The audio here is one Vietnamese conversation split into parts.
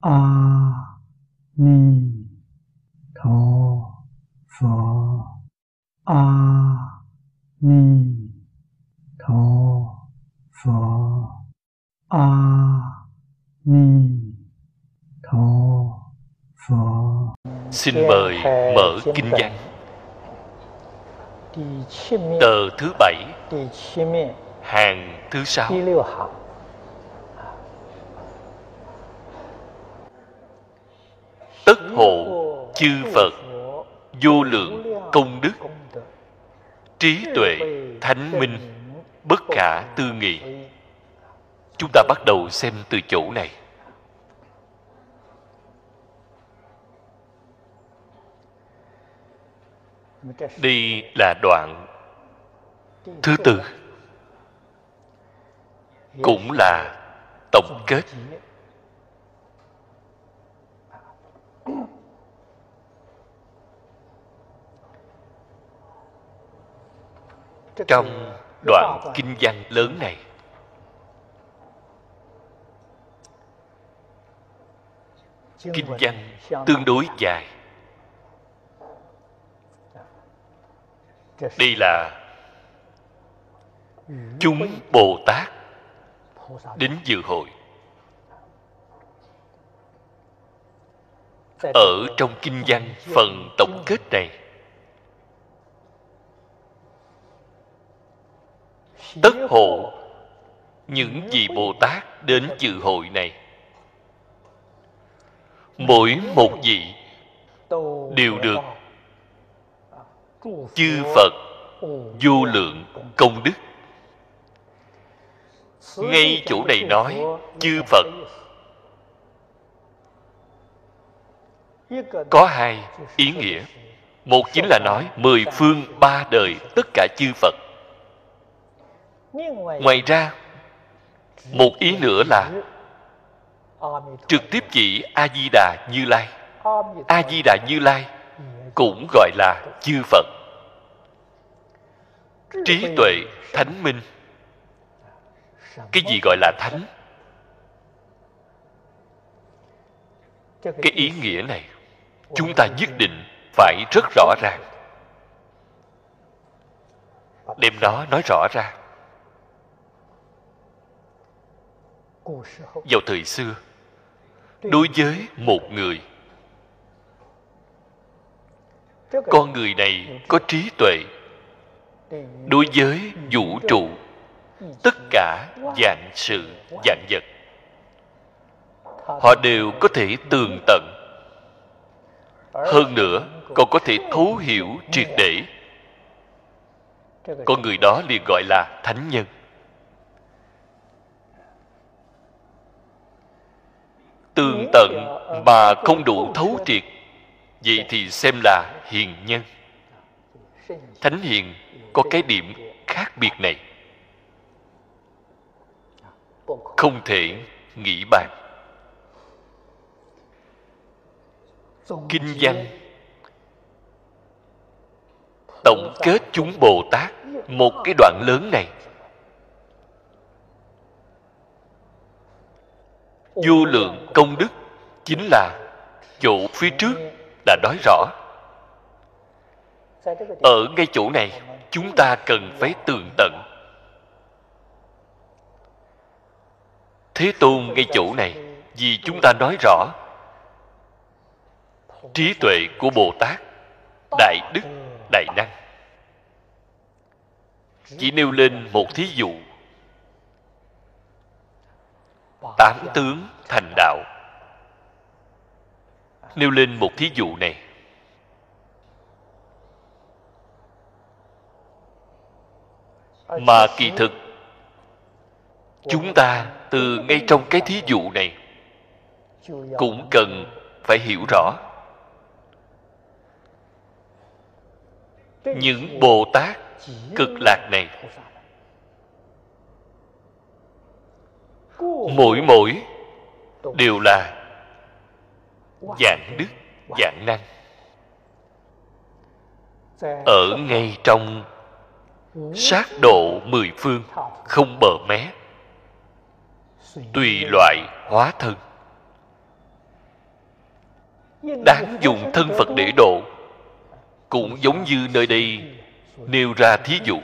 a ni tho phở a ni tho phở a ni tho phở xin mời mở kinh văn tờ thứ bảy hàng thứ sáu tất hộ chư phật, vô lượng công đức, trí tuệ thánh minh, bất khả tư nghị. Chúng ta bắt đầu xem từ chỗ này. Đây là đoạn thứ tư, cũng là tổng kết. Trong đoạn kinh văn lớn này. Kinh văn tương đối dài. Đây là chúng bồ tát đến dự hội. Ở trong kinh văn phần tổng kết này tất hộ những vị bồ tát đến dự hội này. Mỗi một vị đều được chư phật vô lượng công đức. Ngay chỗ này nói, chư phật có hai ý nghĩa. Một chính là nói mười phương ba đời tất cả chư phật ngoài ra một ý nữa là trực tiếp chỉ a di đà như lai. A di đà như lai cũng gọi là chư phật. Trí tuệ thánh minh. Cái gì gọi là thánh? Cái ý nghĩa này chúng ta nhất định phải rất rõ ràng. Đem nó nói rõ ra vào thời xưa đối với một người con người này có trí tuệ. Đối với vũ trụ tất cả dạng sự dạng vật họ đều có thể tường tận. Hơn nữa còn có thể thấu hiểu triệt để. Con người đó liền gọi là thánh nhân tường tận mà không đủ thấu triệt. Vậy thì xem là hiền nhân. Thánh hiền có cái điểm khác biệt này. Không thể nghĩ bàn. Kinh văn. Tổng kết chúng bồ tát một cái đoạn lớn này. Vô lượng công đức chính là chỗ phía trước đã nói rõ. Ở ngay chỗ này, chúng ta cần phải tường tận. Thế tôn ngay chỗ này, vì chúng ta nói rõ trí tuệ của bồ tát, đại đức, đại năng. Chỉ nêu lên một thí dụ tám tướng thành đạo. Nêu lên một thí dụ này. Mà kỳ thực, chúng ta từ ngay trong cái thí dụ này cũng cần phải hiểu rõ. Những bồ tát cực lạc này mỗi mỗi đều là dạng đức, dạng năng. Ở ngay trong sát độ mười phương, không bờ mé, tùy loại hóa thân. Đáng dùng thân phật để độ cũng giống như nơi đây nêu ra thí dụ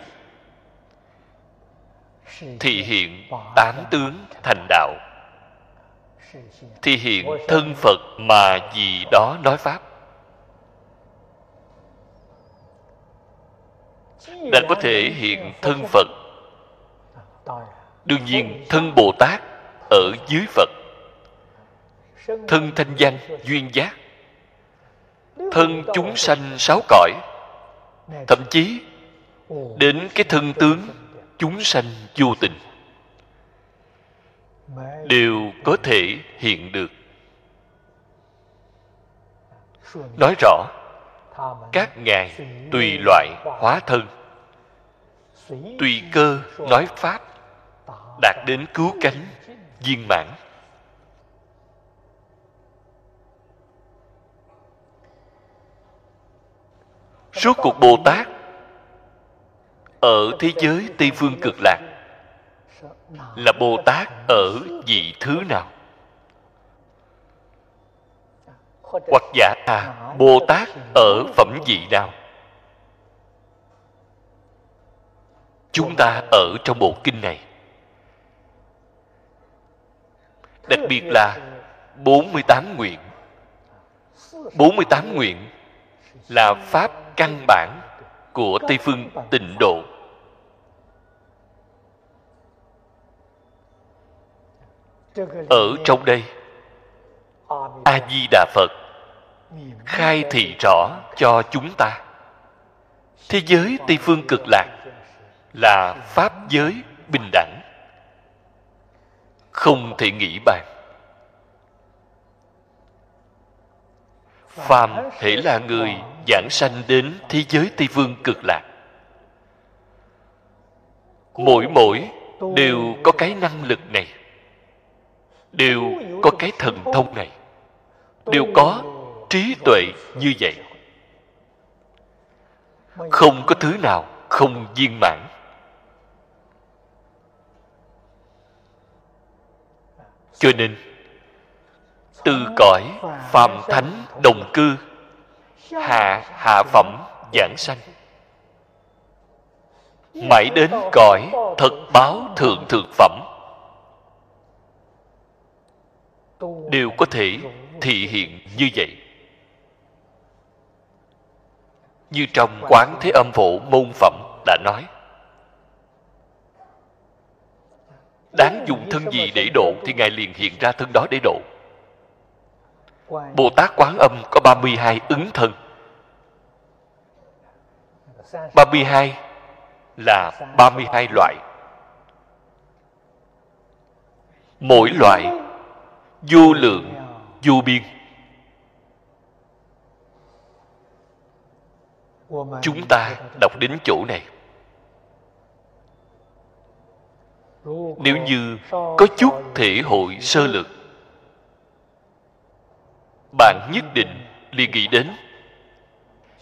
thị hiện tám tướng thành đạo. Thị hiện thân phật mà gì đó nói pháp. Đã có thể hiện thân phật. Đương nhiên thân bồ tát ở dưới phật. Thân thanh văn duyên giác. Thân chúng sanh sáu cõi. Thậm chí đến cái thân tướng chúng sanh vô tình. Đều có thể hiện được. Nói rõ, các ngài tùy loại hóa thân, tùy cơ nói pháp, đạt đến cứu cánh, viên mãn. Suốt cuộc bồ tát ở thế giới tây phương cực lạc, là bồ tát ở vị thứ nào? Hoặc giả là bồ tát ở phẩm vị nào? Chúng ta ở trong bộ kinh này. Đặc biệt là 48 nguyện. 48 nguyện là pháp căn bản của Tây Phương tịnh độ. Ở trong đây a di đà phật khai thị rõ cho chúng ta. Thế giới tây phương cực lạc là pháp giới bình đẳng. Không thể nghĩ bàn. Phàm thể là người giảng sanh đến thế giới tây phương cực lạc. Mỗi mỗi đều có cái năng lực này, đều có cái thần thông này, đều có trí tuệ như vậy. Không có thứ nào không viên mãn. Cho nên, từ cõi phàm thánh đồng cư hạ hạ phẩm, giảng sanh. Mãi đến cõi thật báo thượng thượng phẩm, đều có thể thị hiện như vậy. Như trong quán thế âm phổ môn phẩm đã nói, đáng dùng thân gì để độ? Thì ngài liền hiện ra thân đó để độ bồ tát quán âm có 32 ứng thân. 32 là 32 loại. Mỗi loại, vô lượng, vô biên. Chúng ta đọc đến chỗ này. Nếu như có chút thể hội sơ lược bạn nhất định liền nghĩ đến.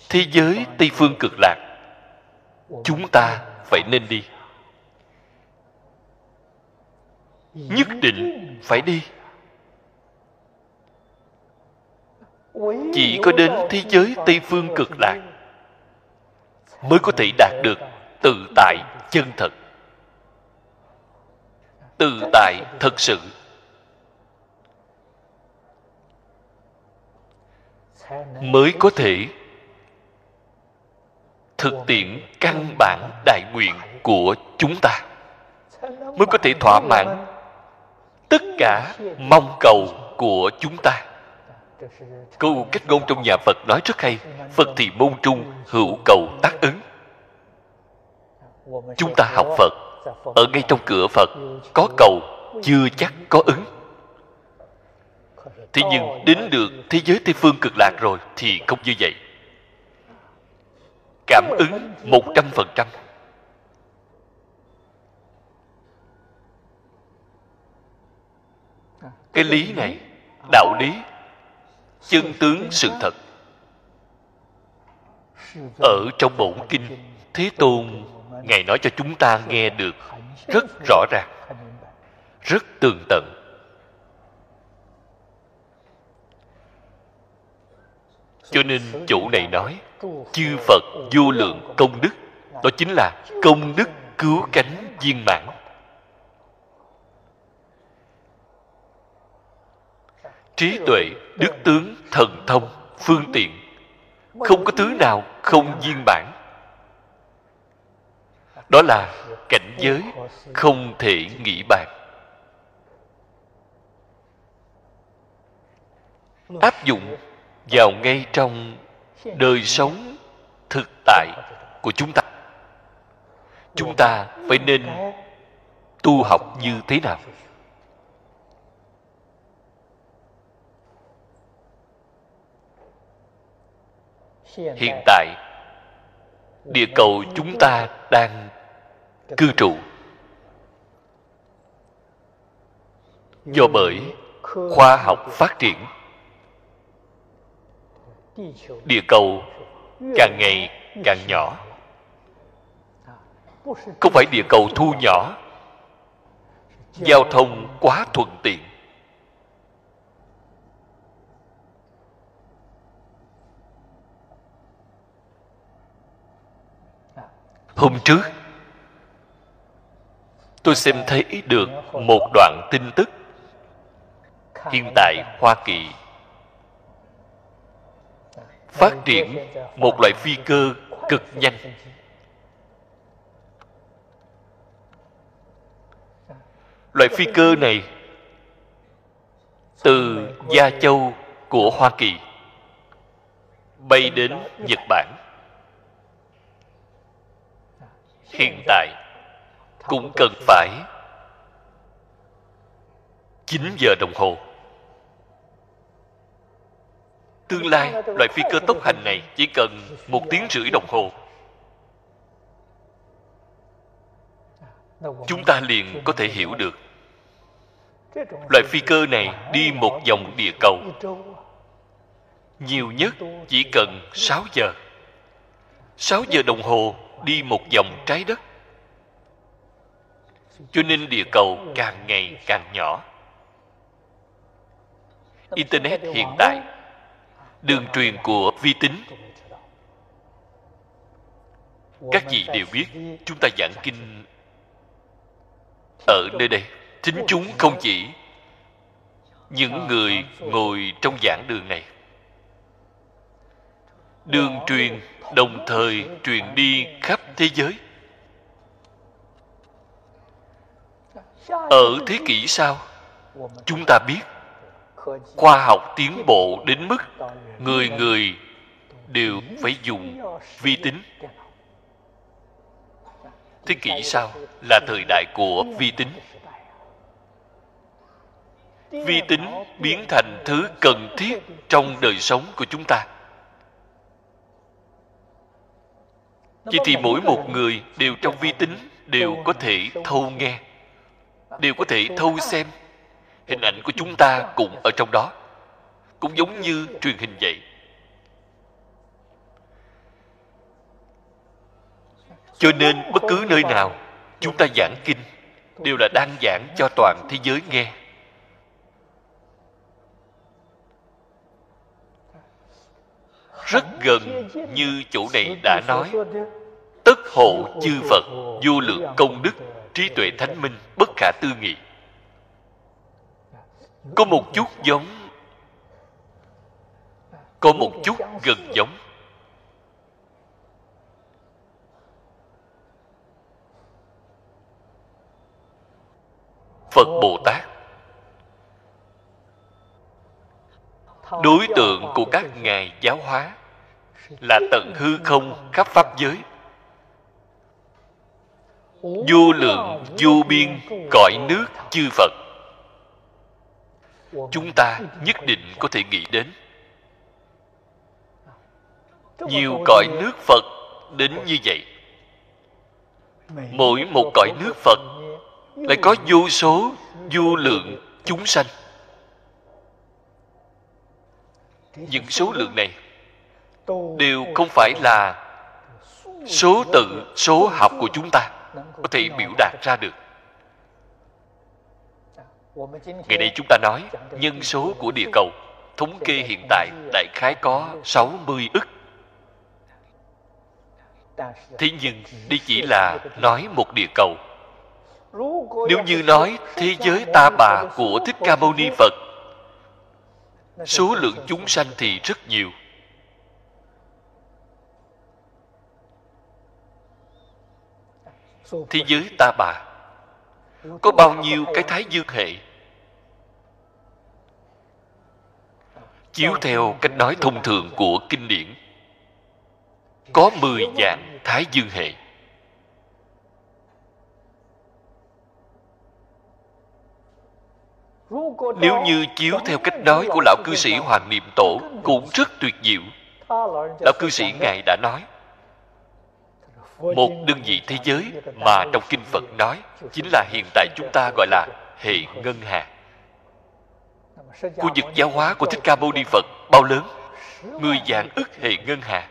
Thế giới tây phương cực lạc, chúng ta phải nên đi. Nhất định phải đi. Chỉ có đến thế giới tây phương cực lạc mới có thể đạt được tự tại chân thật. Tự tại thật sự. Mới có thể thực tiễn căn bản đại nguyện của chúng ta, mới có thể thỏa mãn tất cả mong cầu của chúng ta. Câu cách ngôn trong nhà phật nói rất hay, phật thì môn trung hữu cầu tác ứng. Chúng ta học phật, ở ngay trong cửa phật có cầu chưa chắc có ứng thế nhưng đến được thế giới tây phương cực lạc rồi thì không như vậy. Cảm ứng một trăm phần trăm. Cái lý này đạo lý chân tướng sự thật. Ở trong bổn kinh thế tôn ngài nói cho chúng ta nghe được rất rõ ràng rất tường tận cho nên chỗ này nói chư phật vô lượng công đức đó chính là công đức cứu cánh viên mãn. Trí tuệ đức tướng thần thông phương tiện không có thứ nào không viên bản đó là cảnh giới không thể nghĩ bàn. Áp dụng vào ngay trong đời sống thực tại của chúng ta. Chúng ta phải nên tu học như thế nào? Hiện tại, địa cầu chúng ta đang cư trụ. Do bởi khoa học phát triển địa cầu càng ngày càng nhỏ. Không phải địa cầu thu nhỏ. Giao thông quá thuận tiện. Hôm trước, tôi xem thấy được một đoạn tin tức hiện tại hoa kỳ phát triển một loại phi cơ cực nhanh. Loại phi cơ này từ gia châu của hoa kỳ bay đến nhật bản. Hiện tại cũng cần phải 9 giờ đồng hồ tương lai, loại phi cơ tốc hành này chỉ cần một tiếng rưỡi đồng hồ. Chúng ta liền có thể hiểu được. Loại phi cơ này đi một vòng địa cầu. Nhiều nhất chỉ cần 6 giờ. 6 giờ đồng hồ đi một vòng trái đất. Cho nên địa cầu càng ngày càng nhỏ. Internet hiện tại đường truyền của vi tính. Các vị đều biết, chúng ta giảng kinh ở nơi đây. Chính chúng không chỉ những người ngồi trong giảng đường này. Đường truyền đồng thời truyền đi khắp thế giới. Ở thế kỷ sau, chúng ta biết khoa học tiến bộ đến mức người người đều phải dùng vi tính. Thế kỷ sau là thời đại của vi tính. Vi tính biến thành thứ cần thiết trong đời sống của chúng ta. Vậy thì mỗi một người đều trong vi tính đều có thể thâu nghe, đều có thể thâu xem. Hình ảnh của chúng ta cũng ở trong đó cũng giống như truyền hình vậy. Cho nên bất cứ nơi nào chúng ta giảng kinh đều là đang giảng cho toàn thế giới nghe. Rất gần như chỗ này đã nói, tất hộ chư phật, vô lượng công đức, trí tuệ thánh minh, bất khả tư nghị. Có một chút giống có một chút gần giống. Phật bồ tát. Đối tượng của các ngài giáo hóa là tận hư không khắp pháp giới. Vô lượng vô biên cõi nước chư phật. Chúng ta nhất định có thể nghĩ đến nhiều cõi nước phật đến như vậy. Mỗi một cõi nước phật lại có vô số vô lượng chúng sanh. Những số lượng này đều không phải là số tự số học của chúng ta có thể biểu đạt ra được. Ngày nay chúng ta nói nhân số của địa cầu thống kê hiện tại đại khái có 60 ức thế nhưng đây chỉ là nói một địa cầu. Nếu như nói thế giới ta bà của thích ca mâu ni phật, số lượng chúng sanh thì rất nhiều. Thế giới ta bà, có bao nhiêu cái thái dương hệ? Chiếu theo cách nói thông thường của kinh điển có mười dạng thái dương hệ. Nếu như chiếu theo cách nói của lão cư sĩ hoàng niệm tổ cũng rất tuyệt diệu. Lão cư sĩ ngài đã nói, một đơn vị thế giới mà trong kinh phật nói chính là hiện tại chúng ta gọi là hệ ngân hà. Khu vực giáo hóa của thích ca mâu ni phật bao lớn? Mười vạn ức hệ ngân hà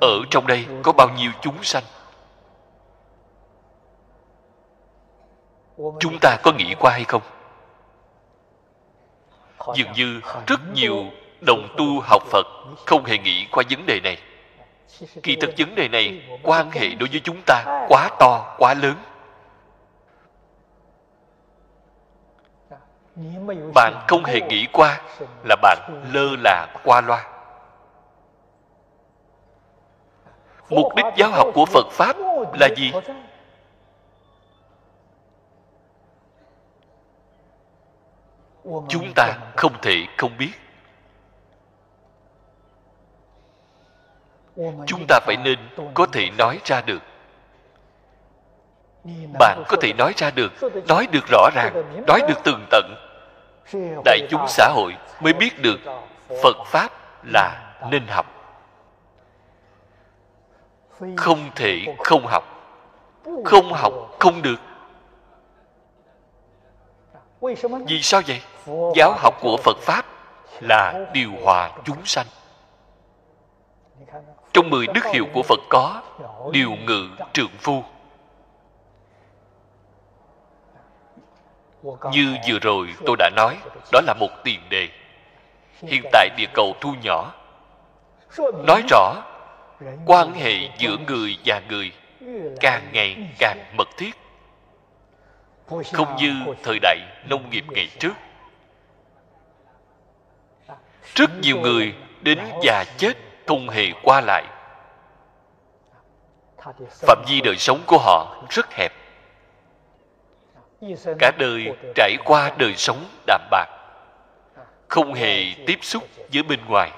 ở trong đây có bao nhiêu chúng sanh? Chúng ta có nghĩ qua hay không? Dường như rất nhiều đồng tu học phật không hề nghĩ qua vấn đề này. Kỳ thực vấn đề này quan hệ đối với chúng ta quá to, quá lớn. Bạn không hề nghĩ qua là bạn lơ là qua loa. Mục đích giáo học của phật pháp là gì? chúng ta không thể không biết. Chúng ta phải nên có thể nói ra được. Bạn có thể nói ra được nói được rõ ràng nói được tường tận. Đại chúng xã hội mới biết được phật pháp là nên học không thể không học. Không học không được. Vì sao vậy? Giáo học của phật pháp là điều hòa chúng sanh. Trong mười đức hiệu của phật có điều ngự trượng phu. Như vừa rồi tôi đã nói, đó là một tiền đề. Hiện tại địa cầu thu nhỏ. Nói rõ quan hệ giữa người và người càng ngày càng mật thiết. Không như thời đại nông nghiệp ngày trước. Rất nhiều người đến già chết không hề qua lại. Phạm vi đời sống của họ rất hẹp. Cả đời trải qua đời sống đạm bạc, không hề tiếp xúc với bên ngoài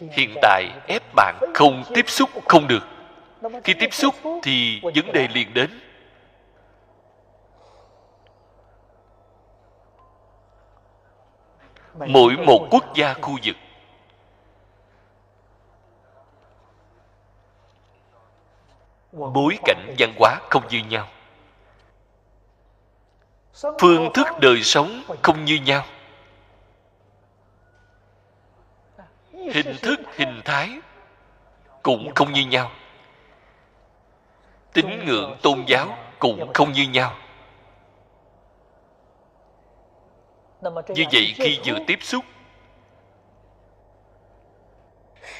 hiện tại ép bạn không tiếp xúc không được. Khi tiếp xúc thì vấn đề liền đến. Mỗi một quốc gia khu vực. Bối cảnh văn hóa không như nhau. Phương thức đời sống không như nhau. Hình thức hình thái cũng không như nhau. Tín ngưỡng tôn giáo cũng không như nhau. Như vậy khi vừa tiếp xúc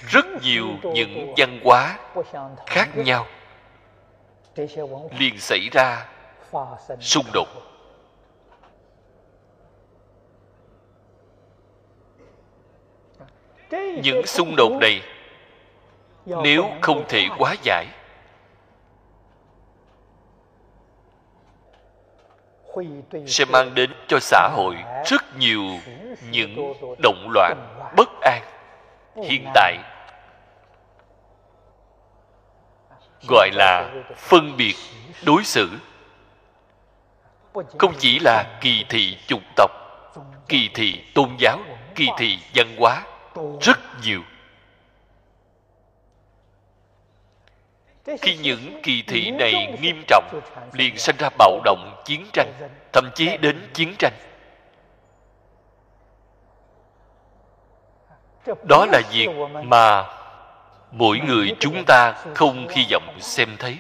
rất nhiều những văn hóa khác nhau liền xảy ra xung đột những xung đột này nếu không thể hóa giải, sẽ mang đến cho xã hội rất nhiều những động loạn bất an hiện tại, gọi là phân biệt đối xử. Không chỉ là kỳ thị chủng tộc, kỳ thị tôn giáo, kỳ thị văn hóa rất nhiều. Khi những kỳ thị này nghiêm trọng, liền sinh ra bạo động chiến tranh, thậm chí đến chiến tranh. Đó là việc mà mỗi người chúng ta không hy vọng xem thấy.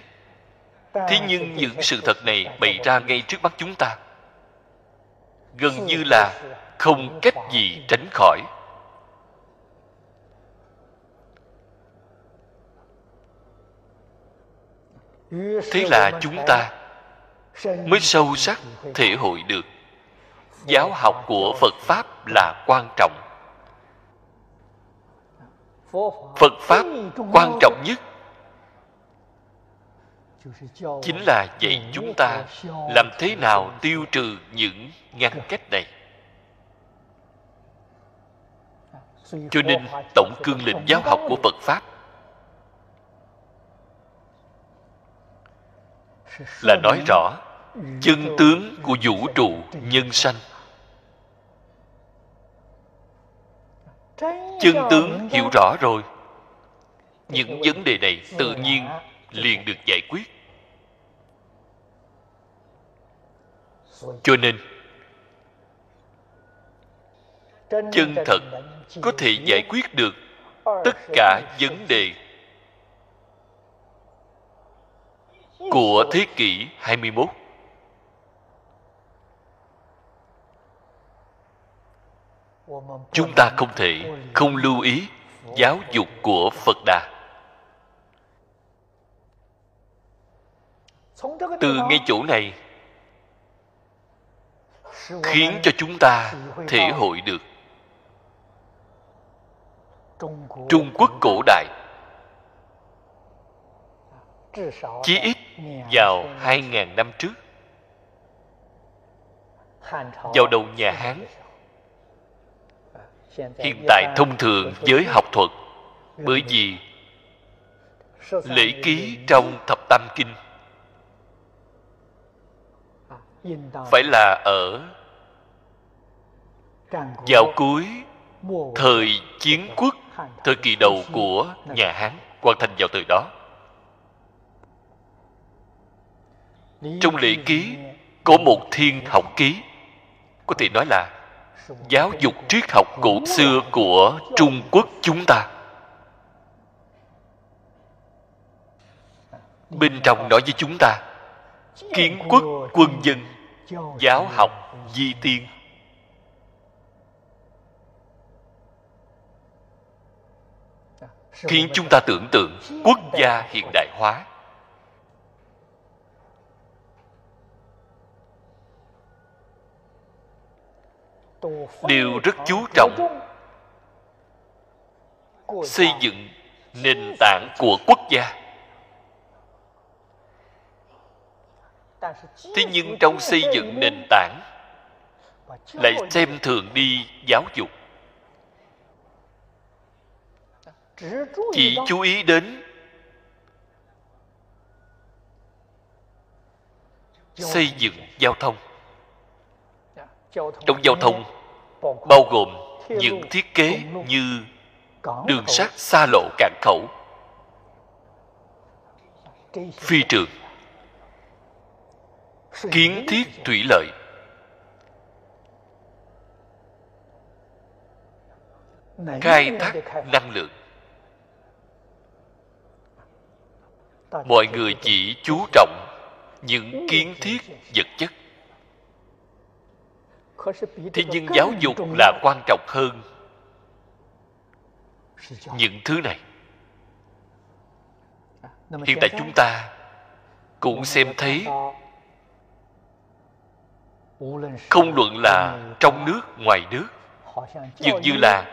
Thế nhưng những sự thật này bày ra ngay trước mắt chúng ta. Gần như là không cách gì tránh khỏi. Thế là chúng ta mới sâu sắc thể hội được. Giáo học của phật pháp là quan trọng. Phật pháp quan trọng nhất chính là dạy chúng ta làm thế nào tiêu trừ những ngăn cách này. Cho nên tổng cương lĩnh giáo học của phật pháp là nói rõ chân tướng của vũ trụ nhân sanh. Chân tướng hiểu rõ rồi. Những vấn đề này tự nhiên liền được giải quyết. Cho nên, chân thật có thể giải quyết được tất cả vấn đề của thế kỷ 21. Chúng ta không thể không lưu ý giáo dục của Phật Đà. Từ ngay chỗ này, khiến cho chúng ta thể hội được Trung Quốc cổ đại, chí ít vào 2.000 năm trước. Vào đầu nhà Hán. Hiện tại thông thường với học thuật bởi vì lễ ký trong thập tam kinh phải là ở vào cuối thời chiến quốc thời kỳ đầu của nhà hán hoàn thành vào thời đó trong lễ ký, có một thiên học ký. Có thể nói là giáo dục triết học cổ xưa của trung quốc chúng ta. Bên trong nói với chúng ta, kiến quốc quân dân, giáo học di tiên. Khiến chúng ta tưởng tượng quốc gia hiện đại hóa. Đều rất chú trọng xây dựng nền tảng của quốc gia. Thế nhưng trong xây dựng nền tảng lại xem thường đi giáo dục. Chỉ chú ý đến xây dựng giao thông. Trong giao thông bao gồm những thiết kế như đường sắt xa lộ cảng khẩu, phi trường, kiến thiết thủy lợi, khai thác năng lượng. Mọi người chỉ chú trọng những kiến thiết vật chất thế nhưng giáo dục là quan trọng hơn những thứ này. Hiện tại chúng ta cũng xem thấy không luận là trong nước ngoài nước. Dường như là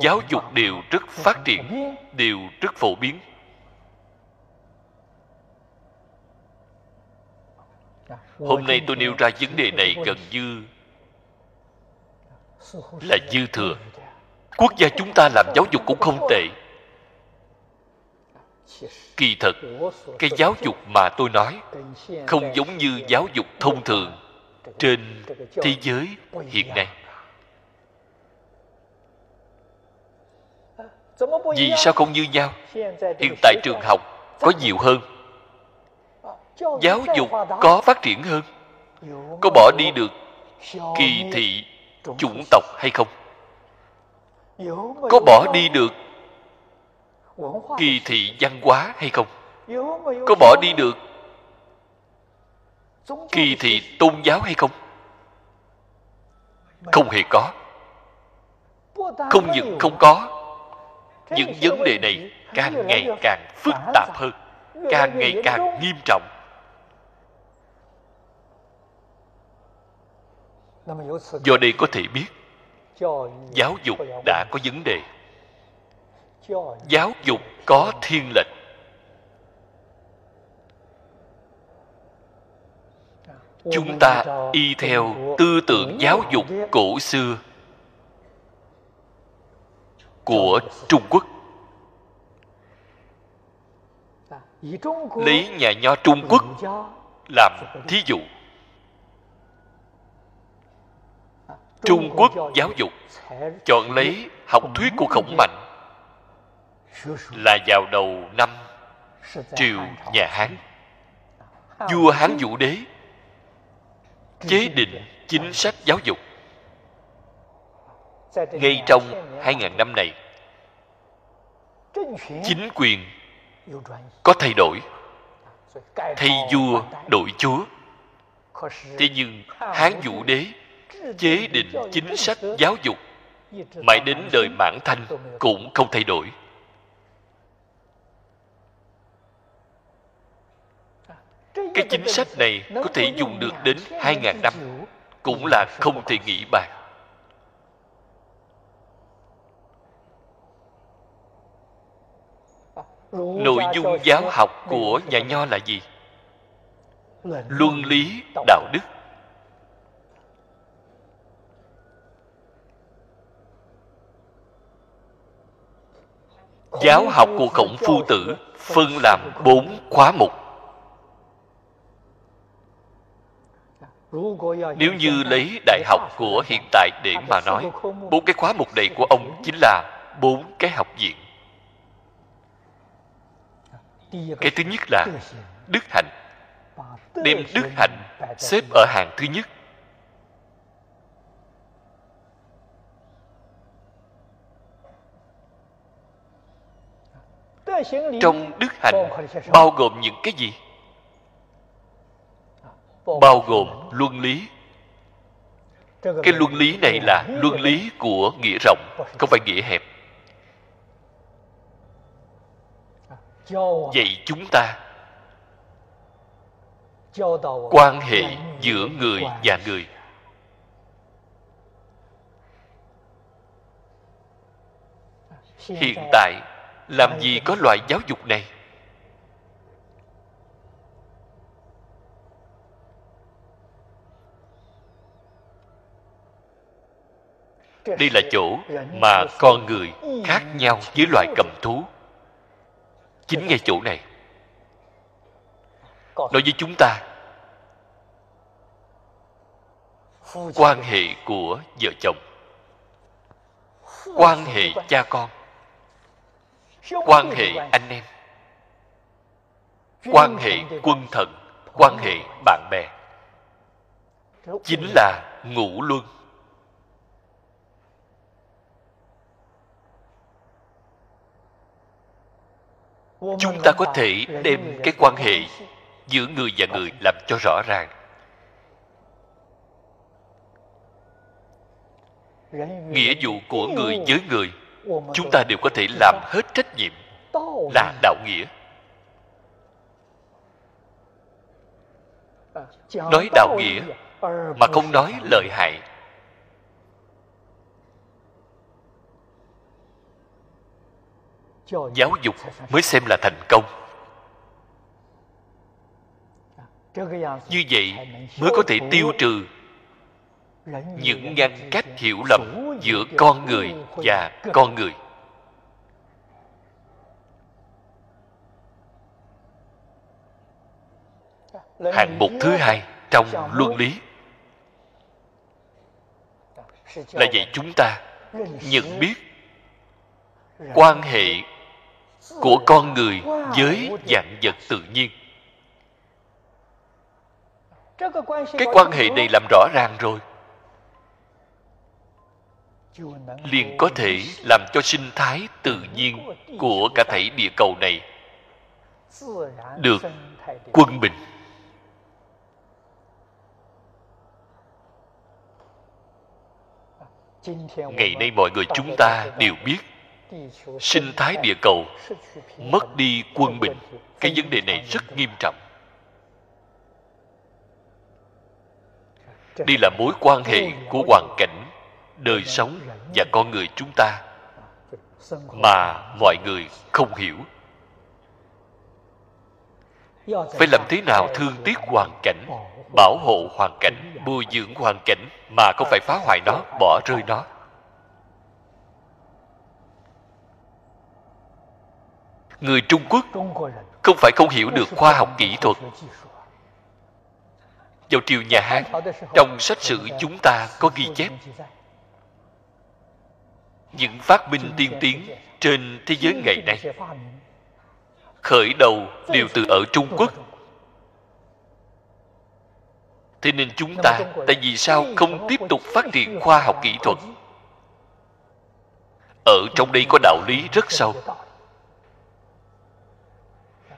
giáo dục đều rất phát triển đều rất phổ biến hôm nay tôi nêu ra vấn đề này gần như là dư thừa. Quốc gia chúng ta làm giáo dục cũng không tệ. Kỳ thật, cái giáo dục mà tôi nói không giống như giáo dục thông thường trên thế giới hiện nay. Vì sao không như nhau? Hiện tại trường học có nhiều hơn giáo dục có phát triển hơn. Có bỏ đi được kỳ thị, chủng tộc hay không? Có bỏ đi được kỳ thị văn hóa hay không? Có bỏ đi được kỳ thị tôn giáo hay không? Không hề có. Không những không có, những vấn đề này càng ngày càng phức tạp hơn, càng ngày càng nghiêm trọng. Do đây có thể biết, giáo dục đã có vấn đề. Giáo dục có thiên lệch chúng ta y theo tư tưởng giáo dục cổ xưa của trung quốc. Lấy nhà nho trung quốc làm thí dụ. Trung quốc giáo dục, chọn lấy học thuyết của khổng mạnh là vào đầu năm triều nhà hán. Vua hán vũ đế chế định chính sách giáo dục. Ngay trong hai ngàn năm này, chính quyền có thay đổi, thay vua, đổi chúa. Thế nhưng hán vũ đế chế định chính sách giáo dục, mãi đến đời mãn thanh cũng không thay đổi. Cái chính sách này có thể dùng được đến hai ngàn năm, cũng là không thể nghĩ bàn. Nội dung giáo học của nhà nho là gì? Luân lý, đạo đức. Giáo học của khổng phu tử phân làm bốn khóa mục. Nếu như lấy đại học của hiện tại để mà nói, bốn cái khóa mục này của ông chính là bốn cái học viện. Cái thứ nhất là đức hạnh. Đem đức hạnh xếp ở hàng thứ nhất. Trong đức hạnh bao gồm những cái gì? Bao gồm luân lý. Cái luân lý này là luân lý của nghĩa rộng, không phải nghĩa hẹp. Dạy chúng ta quan hệ giữa người và người. Hiện tại làm gì có loại giáo dục này? Đây là chỗ mà con người khác nhau với loài cầm thú. Chính ngay chỗ này. Nói với chúng ta, quan hệ của vợ chồng, quan hệ cha con quan hệ anh em. Quan hệ quân thần quan hệ bạn bè. Chính là ngũ luân. Chúng ta có thể đem cái quan hệ giữa người và người làm cho rõ ràng. Nghĩa vụ của người với người chúng ta đều có thể làm hết trách nhiệm là đạo nghĩa. Nói đạo nghĩa mà không nói lợi hại. Giáo dục mới xem là thành công. Như vậy mới có thể tiêu trừ những ngăn cách hiểu lầm giữa con người và con người. Hạng mục thứ hai trong luân lý. Là dạy chúng ta nhận biết quan hệ của con người với dạng vật tự nhiên. Cái quan hệ này làm rõ ràng rồi liền có thể làm cho sinh thái tự nhiên của cả thảy địa cầu này được quân bình. Ngày nay mọi người chúng ta đều biết, sinh thái địa cầu mất đi quân bình. Cái vấn đề này rất nghiêm trọng. Đây là mối quan hệ của hoàn cảnh đời sống và con người chúng ta mà mọi người không hiểu. Phải làm thế nào thương tiếc hoàn cảnh, bảo hộ hoàn cảnh, bồi dưỡng hoàn cảnh mà không phải phá hoại nó, bỏ rơi nó? Người trung quốc không phải không hiểu được khoa học kỹ thuật. Vào triều nhà hán, trong sách sử chúng ta có ghi chép những phát minh tiên tiến trên thế giới ngày nay. Khởi đầu đều từ ở trung quốc. Thế nên chúng ta tại vì sao không tiếp tục phát triển khoa học kỹ thuật? Ở trong đây có đạo lý rất sâu.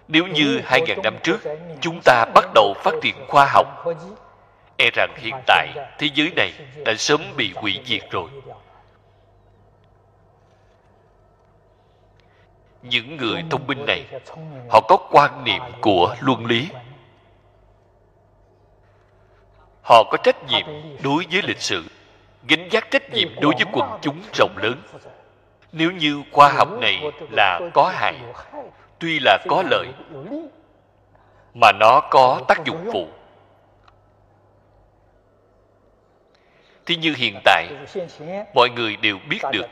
Nếu như hai ngàn năm trước, chúng ta bắt đầu phát triển khoa học e rằng hiện tại thế giới này đã sớm bị hủy diệt rồi. Những người thông minh này. Họ có quan niệm của luân lý. Họ có trách nhiệm đối với lịch sử, gánh vác trách nhiệm đối với quần chúng rộng lớn. Nếu như khoa học này là có hại, tuy là có lợi, mà nó có tác dụng phụ. Thì như hiện tại, mọi người đều biết được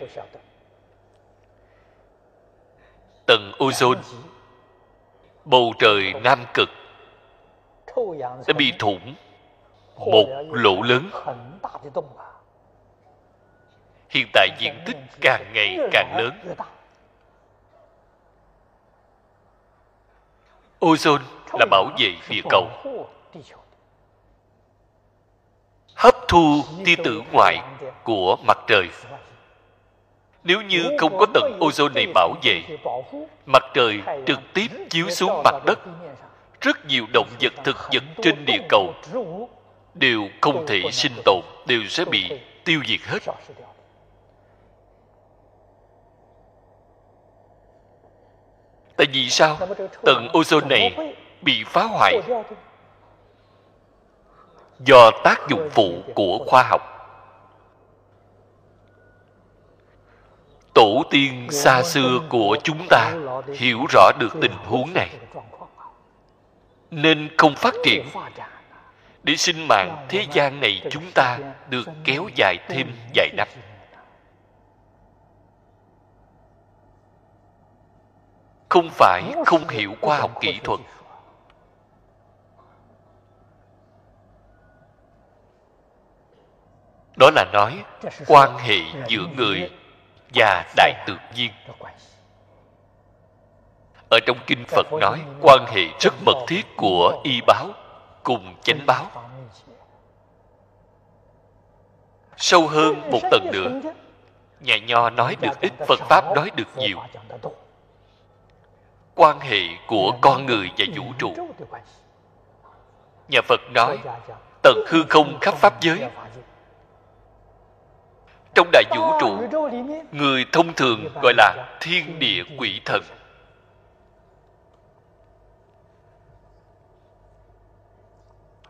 tầng ozone bầu trời nam cực. Đã bị thủng một lỗ lớn. Hiện tại diện tích càng ngày càng lớn. Ozone là bảo vệ địa cầu. Hấp thu tia tử ngoại của mặt trời nếu như không có tầng ozone này bảo vệ, mặt trời trực tiếp chiếu xuống mặt đất. Rất nhiều động vật thực vật trên địa cầu đều không thể sinh tồn, đều sẽ bị tiêu diệt hết. Tại vì sao? Tầng ozone này bị phá hoại do tác dụng phụ của khoa học. Tổ tiên xa xưa của chúng ta hiểu rõ được tình huống này. nên không phát triển. để sinh mạng thế gian này chúng ta được kéo dài thêm vài năm không phải không hiểu khoa học kỹ thuật. đó là nói quan hệ giữa người và đại tự nhiên. Ở trong kinh phật nói, quan hệ rất mật thiết của y báo cùng chánh báo. Sâu hơn một tầng nữa, nhà nho nói được ít, phật pháp nói được nhiều. Quan hệ của con người và vũ trụ. Nhà phật nói, tận hư không khắp pháp giới trong đại vũ trụ người thông thường gọi là thiên địa quỷ thần.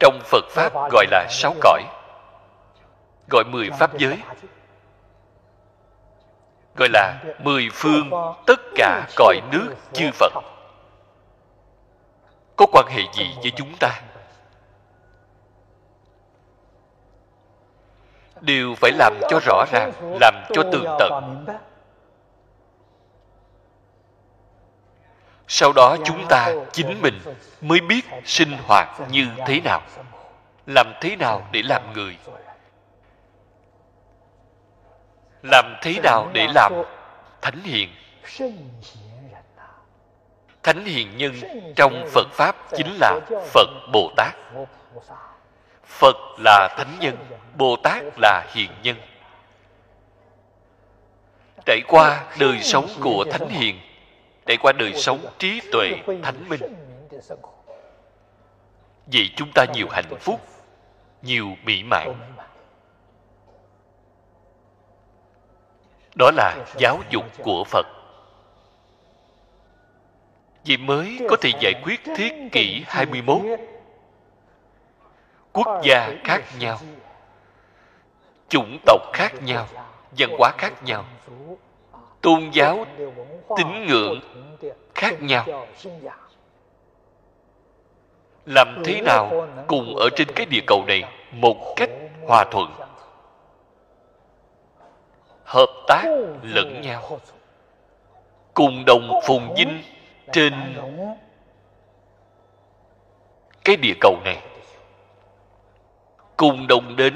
Trong phật pháp gọi là sáu cõi gọi mười pháp giới gọi là mười phương tất cả cõi nước chư phật. Có quan hệ gì với chúng ta đều phải làm cho rõ ràng, làm cho tường tận. Sau đó chúng ta, chính mình, mới biết sinh hoạt như thế nào, làm thế nào để làm người. Làm thế nào để làm thánh hiền. Thánh hiền nhân trong phật pháp chính là phật bồ tát phật là thánh nhân bồ tát là hiền nhân. Trải qua đời sống của thánh hiền, trải qua đời sống trí tuệ thánh minh vậy chúng ta nhiều hạnh phúc, nhiều mỹ mãn. Đó là giáo dục của phật. Vì mới có thể giải quyết thế kỷ 21 quốc gia khác nhau chủng tộc khác nhau văn hóa khác nhau tôn giáo tín ngưỡng khác nhau làm thế nào cùng ở trên cái địa cầu này một cách hòa thuận hợp tác lẫn nhau cùng đồng phùng vinh trên cái địa cầu này cùng đồng đến,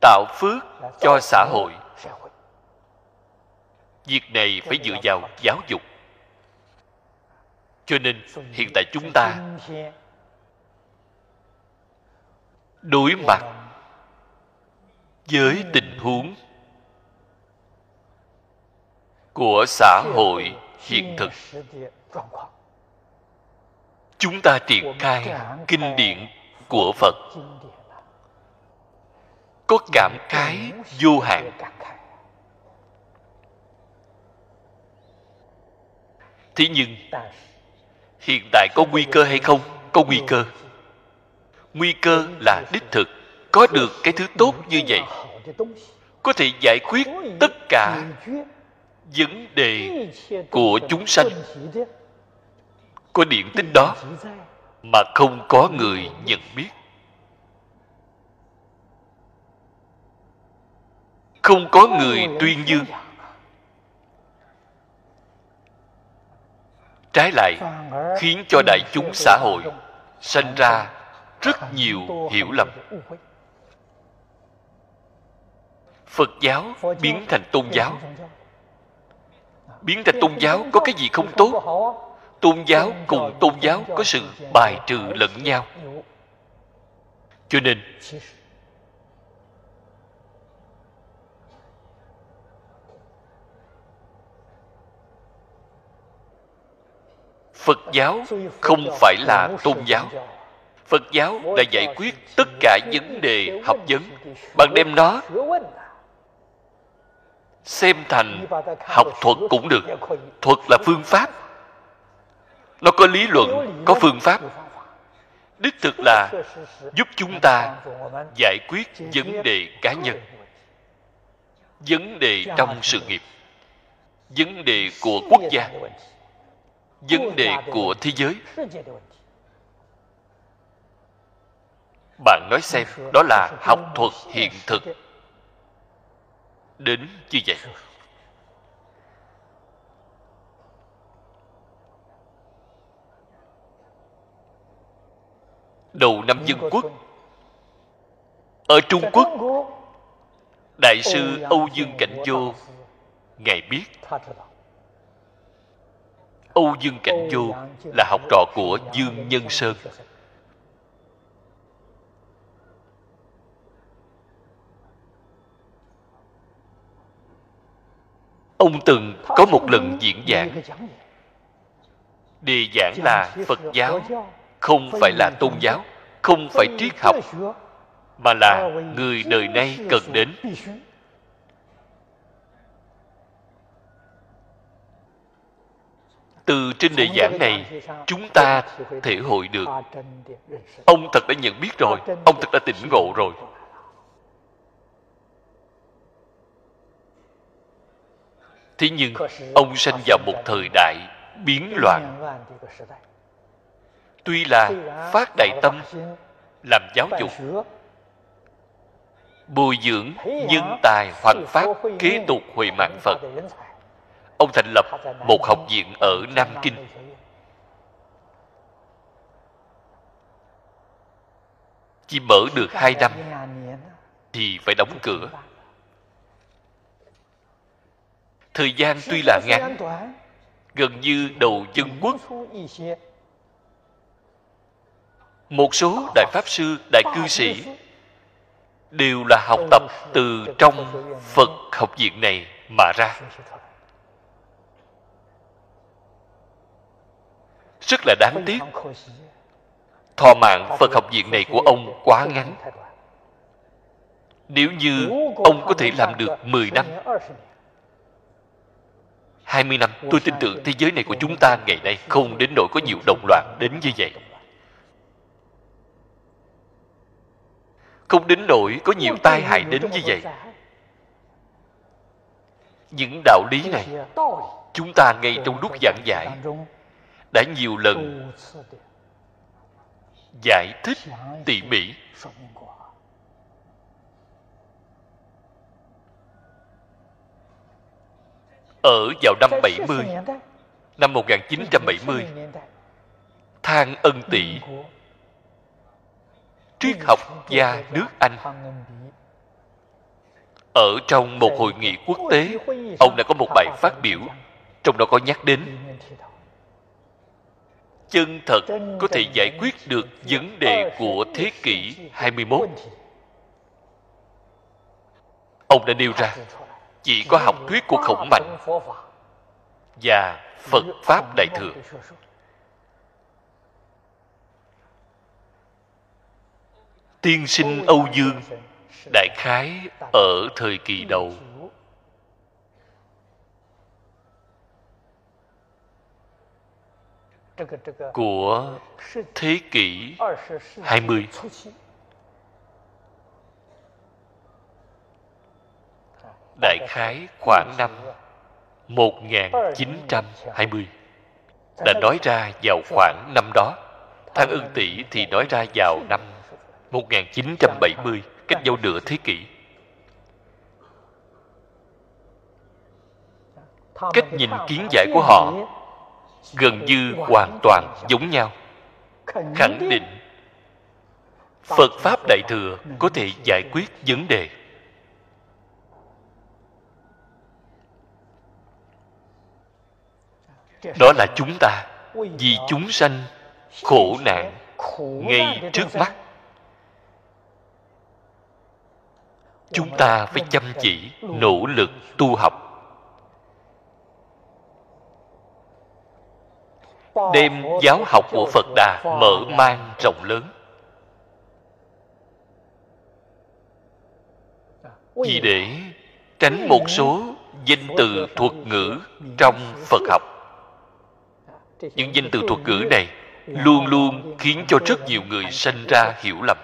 tạo phước cho xã hội. Việc này phải dựa vào giáo dục. Cho nên hiện tại chúng ta đối mặt với tình huống của xã hội hiện thực. Chúng ta triển khai kinh điển của phật có cảm khái vô hạn. Thế nhưng, hiện tại có nguy cơ hay không? Có nguy cơ. Nguy cơ là đích thực. Có được cái thứ tốt như vậy, có thể giải quyết tất cả vấn đề của chúng sanh. Có điện tích đó, mà không có người nhận biết. Không có người tuyên dương trái lại, khiến cho đại chúng xã hội sanh ra rất nhiều hiểu lầm. Phật giáo biến thành tôn giáo. Biến thành tôn giáo có cái gì không tốt? Tôn giáo cùng tôn giáo có sự bài trừ lẫn nhau. Cho nên phật giáo không phải là tôn giáo. Phật giáo là giải quyết tất cả vấn đề học vấn. Bạn đem nó xem thành học thuật cũng được. Thuật là phương pháp. Nó có lý luận, có phương pháp. Đích thực là giúp chúng ta giải quyết vấn đề cá nhân, vấn đề trong sự nghiệp, vấn đề của quốc gia vấn đề của thế giới. Bạn nói xem, đó là học thuật hiện thực. Đến như vậy. Đầu năm dân quốc. Ở trung quốc, đại sư âu dương cảnh vô, ngài biết âu dương cảnh Du là học trò của dương nhân sơn. Ông từng có một lần diễn giảng. Đề giảng là phật giáo, không phải là tôn giáo, không phải triết học, mà là người đời nay cần đến. Từ trên đề giảng này, chúng ta thể hội được. Ông thật đã nhận biết rồi, ông thật đã tỉnh ngộ rồi. Thế nhưng, ông sanh vào một thời đại biến loạn. Tuy là phát đại tâm, làm giáo dục, bồi dưỡng nhân tài hoằng pháp kế tục huệ mạng phật ông thành lập một học viện ở nam kinh. Chỉ mở được hai năm thì phải đóng cửa. Thời gian tuy là ngắn, gần như đầu dân quốc. Một số đại pháp sư, đại cư sĩ đều là học tập từ trong phật học viện này mà ra. Rất là đáng tiếc thọ mạng phật học viện này của ông quá ngắn nếu như ông có thể làm được 10 năm 20 năm, tôi tin tưởng thế giới này của chúng ta ngày nay không đến nỗi có nhiều động loạn đến như vậy. Không đến nỗi có nhiều tai hại đến như vậy. Những đạo lý này, chúng ta ngay trong lúc giảng giải đã nhiều lần giải thích tỉ mỉ. ở vào năm 70 năm 1970 Thang Ân Tị triết học gia nước Anh. ở trong một hội nghị quốc tế ông đã có một bài phát biểu trong đó có nhắc đến chân thật có thể giải quyết được vấn đề của thế kỷ 21. Ông đã nêu ra chỉ có học thuyết của khổng mạnh và Phật Pháp Đại Thừa. Tiên sinh Âu Dương đại khái ở thời kỳ đầu của thế kỷ 20. Đại khái khoảng năm 1920 đã nói ra vào khoảng năm đó. Thang ưng tỷ thì nói ra vào năm 1970, cách nhau nửa thế kỷ. Cách nhìn kiến giải của họ gần như hoàn toàn giống nhau. Khẳng định, phật pháp đại thừa có thể giải quyết vấn đề. Đó là chúng ta, vì chúng sanh khổ nạn ngay trước mắt. Chúng ta phải chăm chỉ, nỗ lực tu học. Đem giáo học của phật đà mở mang rộng lớn. Vì để tránh một số danh từ thuật ngữ trong phật học. Những danh từ thuật ngữ này luôn luôn khiến cho rất nhiều người sinh ra hiểu lầm.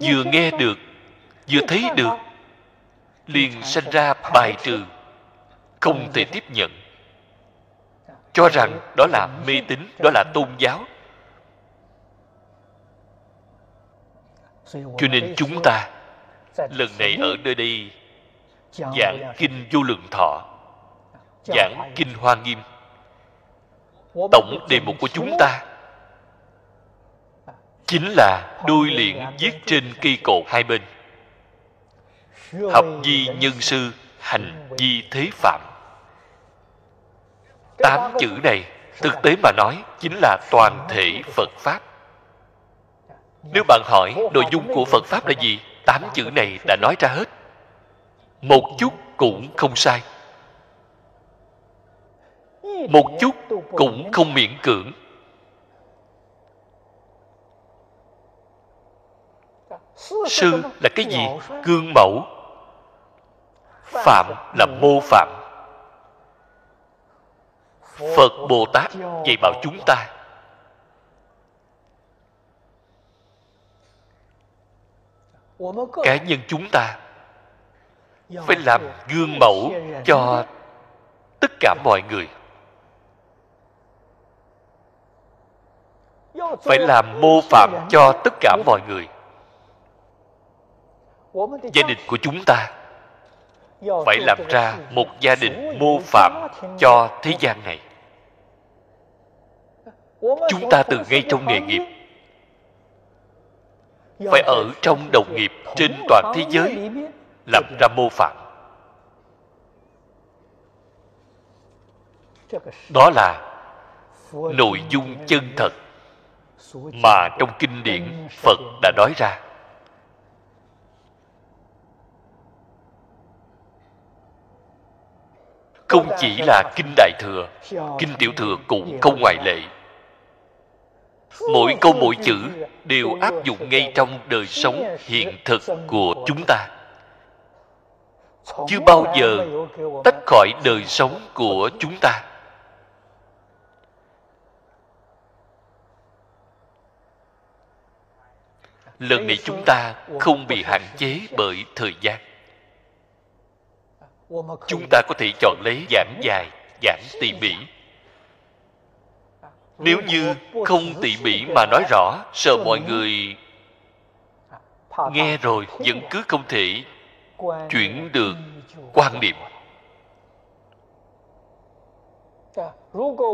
Vừa nghe được, vừa thấy được liền sanh ra bài trừ. Không thể tiếp nhận. cho rằng đó là mê tín đó là tôn giáo. cho nên chúng ta lần này ở nơi đây giảng kinh vô lượng thọ giảng kinh hoa nghiêm. Tổng đề mục của chúng ta chính là đôi liện viết trên cây cột hai bên học di nhân sư, hành di thế phạm. Tám chữ này, thực tế mà nói, chính là toàn thể phật pháp. Nếu bạn hỏi nội dung của phật pháp là gì, tám chữ này đã nói ra hết. Một chút cũng không sai. Một chút cũng không miễn cưỡng. Sư là cái gì? Gương mẫu phạm là mô phạm. Phật bồ tát dạy bảo chúng ta, cá nhân chúng ta phải làm gương mẫu cho tất cả mọi người. Phải làm mô phạm cho tất cả mọi người. Gia đình của chúng ta phải làm ra một gia đình mô phạm cho thế gian này. Chúng ta từ ngay trong nghề nghiệp. Phải ở trong đồng nghiệp trên toàn thế giới làm ra mô phạm. Đó là nội dung chân thật mà trong kinh điển phật đã nói ra không chỉ là kinh đại thừa, kinh tiểu thừa cũng không ngoại lệ. Mỗi câu mỗi chữ đều áp dụng ngay trong đời sống hiện thực của chúng ta. Chưa bao giờ tách khỏi đời sống của chúng ta. Lần này chúng ta không bị hạn chế bởi thời gian chúng ta có thể chọn lấy giảng dài giảng tỉ mỉ. Nếu như không tỉ mỉ mà nói rõ, sợ mọi người nghe rồi vẫn cứ không thể chuyển được quan niệm.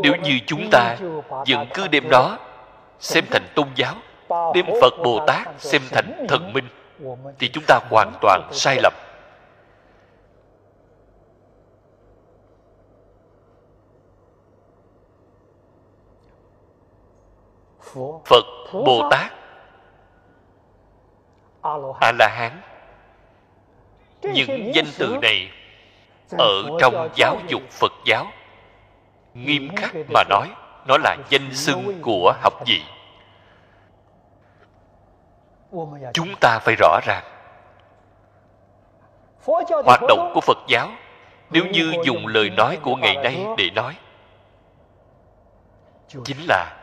Nếu như chúng ta vẫn cứ đem đó xem thành tôn giáo, đem phật bồ tát xem thành thần minh, thì chúng ta hoàn toàn sai lầm. Phật bồ tát a la hán những danh từ này ở trong giáo dục phật giáo nghiêm khắc mà nói nó là danh xưng của học vị. chúng ta phải rõ ràng. Hoạt động của phật giáo nếu như dùng lời nói của ngày nay để nói chính là